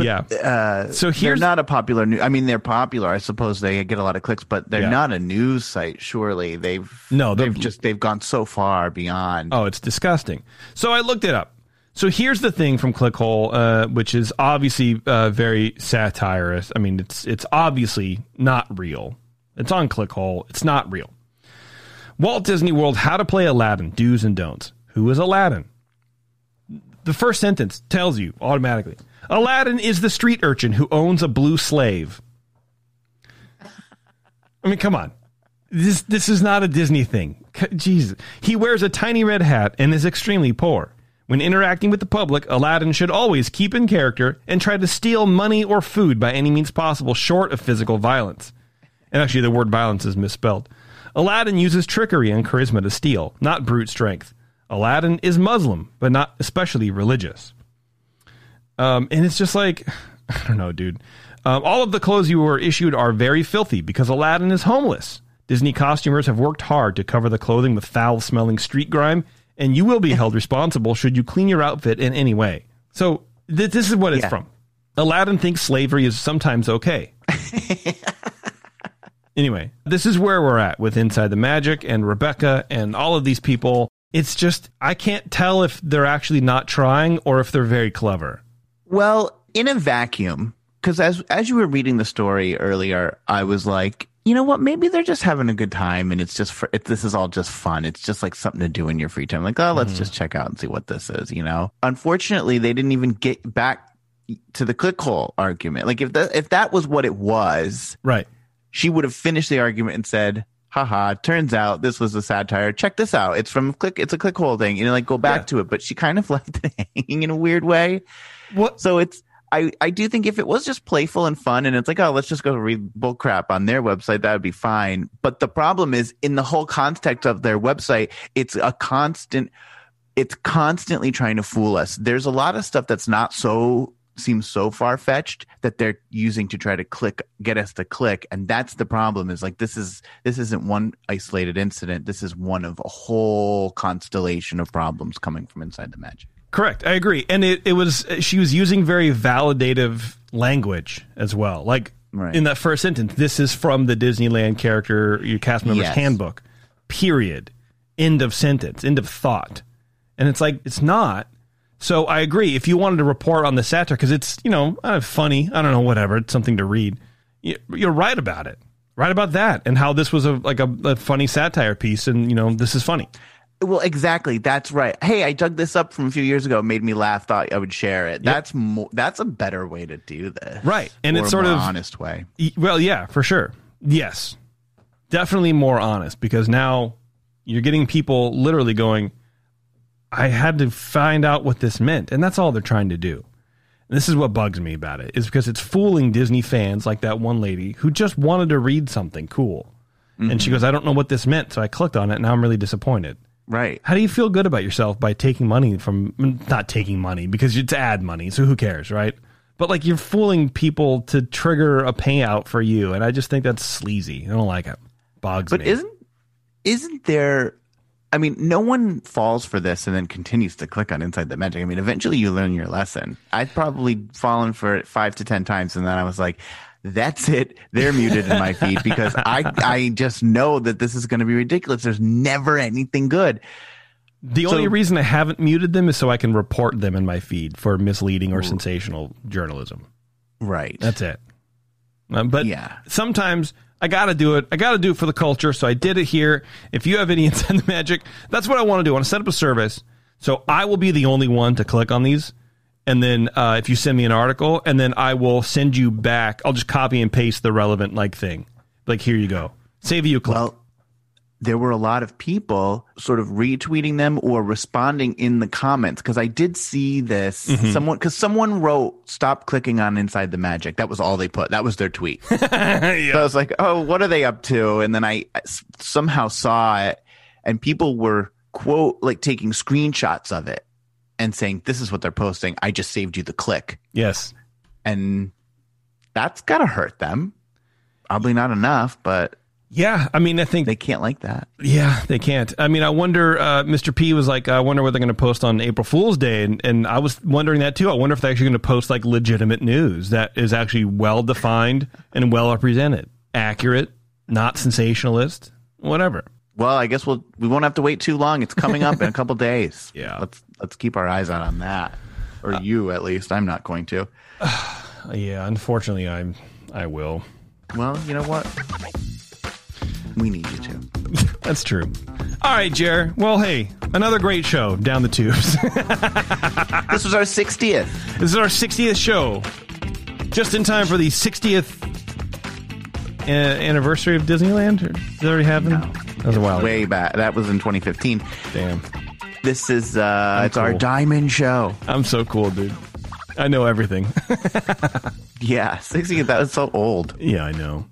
yeah. Uh, So they're here's- not a popular new. I mean, they're popular. I suppose they get a lot of clicks, but they're Yeah. not a news site. Surely they've No, they're- they've just they've gone so far beyond. Oh, it's disgusting. So I looked it up. So here's the thing from Clickhole, uh, which is obviously uh, very satirist. I mean, it's it's obviously not real. It's on Clickhole. It's not real. Walt Disney World: How to Play Aladdin: Do's and Don'ts. Who is Aladdin? The first sentence tells you automatically. Aladdin is the street urchin who owns a blue slave. I mean, come on. This this is not a Disney thing. Jesus. He wears a tiny red hat and is extremely poor. When interacting with the public, Aladdin should always keep in character and try to steal money or food by any means possible short of physical violence. And actually the word violence is misspelled. Aladdin uses trickery and charisma to steal, not brute strength. Aladdin is Muslim, but not especially religious. Um, and it's just like, I don't know, dude. Um, all of the clothes you were issued are very filthy because Aladdin is homeless. Disney costumers have worked hard to cover the clothing with foul smelling street grime, and you will be held responsible should you clean your outfit in any way. So, th- this is what it's Yeah. from. Aladdin thinks slavery is sometimes okay. anyway, this is where we're at with Inside the Magic and Rebecca and all of these people. It's just, I can't tell if they're actually not trying or if they're very clever. Well, in a vacuum, because as as you were reading the story earlier, I was like, you know what? Maybe they're just having a good time, and it's just for it, this is all just fun. It's just like something to do in your free time. Like, oh, let's mm-hmm. just check out and see what this is. You know. Unfortunately, they didn't even get back to the clickhole argument. Like, if that if that was what it was, Right. she would have finished the argument and said, haha, turns out this was a satire. Check this out. It's from click, it's a click hole thing. You know, like go back Yeah. to it. But she kind of left it hanging in a weird way. What? So it's, I, I do think if it was just playful and fun and it's like, oh, let's just go read bullcrap on their website, that would be fine. But the problem is in the whole context of their website, it's a constant, it's constantly trying to fool us. There's a lot of stuff that's not so seems so far fetched that they're using to try to click get us to click and that's the problem is like this is this isn't one isolated incident this is one of a whole constellation of problems coming from inside the magic Correct. I agree. And it, it was, she was using very validative language as well. Like Right. in that first sentence, this is from the Disneyland character, your cast member's Yes. handbook, period. End of sentence, end of thought. And it's like, it's not. So I agree. If you wanted to report on the satire, because it's, you know, uh, funny, I don't know, whatever, it's something to read, you- you're right about it. Right about that. And how this was a like a, a funny satire piece. And, you know, this is funny. well exactly that's right hey i dug this up from a few years ago made me laugh thought i would share it that's more that's a better way to do this Right. And it's sort more of- honest way Well, yeah, for sure. Yes. Definitely more honest because now you're getting people literally going, I had to find out what this meant. And that's all they're trying to do. And this is what bugs me about it, is because it's fooling Disney fans like that one lady who just wanted to read something cool. And she mm-hmm. goes, I don't know what this meant. So I clicked on it and now I'm really disappointed. right How do you feel good about yourself by taking money from not taking money because it's ad money, so who cares, right? But like you're fooling people to trigger a payout for you, and I just think that's sleazy. I don't like it. Bogs But me. isn't isn't there? I mean, no one falls for this and then continues to click on Inside the Magic. I mean, eventually you learn your lesson. I'd probably fallen for it five to ten times, and then I was like, "That's it. They're muted in my feed because I I just know that this is going to be ridiculous. There's never anything good." the only reason I haven't muted them is so I can report them in my feed for misleading or sensational journalism. Right. That's it. Um, but Yeah. sometimes I got to do it. I got to do it for the culture. So I did it here. If you have any the magic, that's what I want to do. I want to set up a service. So I will be the only one to click on these. And then uh, if you send me an article, and then I will send you back. I'll just copy and paste the relevant like thing. Like here you go. Save you a click. well, there were a lot of people sort of retweeting them or responding in the comments because I did see this. Mm-hmm. someone because someone wrote stop clicking on inside the magic. That was all they put. That was their tweet. So I was like oh what are they up to? And then I s- somehow saw it and people were quote like taking screenshots of it and saying this is what they're posting. I just saved you the click. Yes. and that's gotta hurt them. Probably not enough but Yeah, I mean, I think they can't like that Yeah, they can't. I mean, I wonder. Uh, Mr. P was like, I wonder what they're going to post on April Fool's Day, and, and I was wondering that too. I wonder if they're actually going to post like legitimate news that is actually well defined and well represented, accurate, not sensationalist, whatever. Well, I guess we'll we won't have to wait too long. It's coming up in a couple days. Yeah. Uh, let's let's keep our eyes out on that, or you at least. I'm not going to. Yeah, unfortunately, I'm. I will. Well, you know what? We need you to. That's true. All right, Jer. Well, hey, another great show down the tubes. This was our 60th. this is our 60th show, just in time for the 60th uh, anniversary of Disneyland. Or, did it already happen? That was a while ago. Way back. That was in 2015. Damn. This is uh it's our diamond show. I'm so cool, dude. I know everything. Yeah, 60th. That was so old. yeah, I know.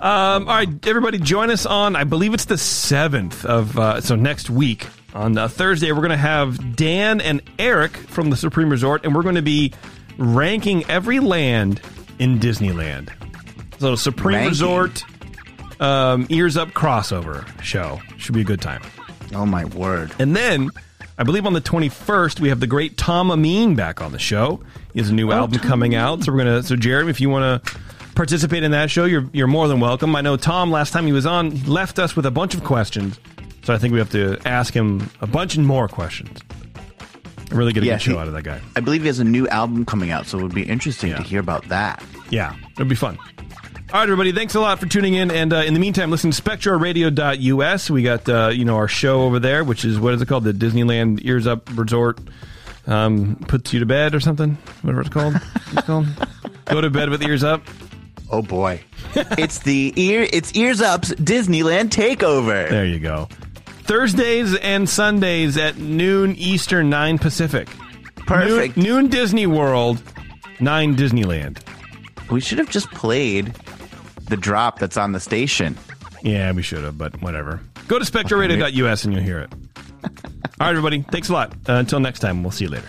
Um, all right, everybody, join us on. I believe it's the seventh of uh, so next week on uh, Thursday. We're going to have Dan and Eric from the Supreme Resort, and we're going to be ranking every land in Disneyland. So Supreme Ranking? Resort um, ears up crossover show should be a good time. Oh my word. And then, I believe on the 21st, we have the great Tom Amin back on the show. He has a new album coming out. So we're gonna. So Jared, if you want to participate in that show, you're you're more than welcome. I know Tom last time he was on he left us with a bunch of questions, so I think we have to ask him a bunch and more questions. Really get a Yeah, good show he- out of that guy. I believe he has a new album coming out, so it would be interesting Yeah. to hear about that. Yeah, it'd be fun. All right, everybody, thanks a lot for tuning in. And uh, in the meantime, listen to SpectraRadio.us. We got uh, you know our show over there, which is what is it called? The Disneyland Ears Up Resort um, puts you to bed or something. Whatever it's called. It's called. Go to bed with ears up. Oh boy. it's the ear it's Ears Up's Disneyland takeover. There you go. Thursdays and Sundays at noon Eastern, nine Pacific. Perfect. Noon, noon Disney World, nine Disneyland. We should have just played the drop that's on the station. Yeah, we should have, but whatever. Go to spectraradio.us and you'll hear it. All right, everybody. Thanks a lot. Uh, until next time, we'll see you later.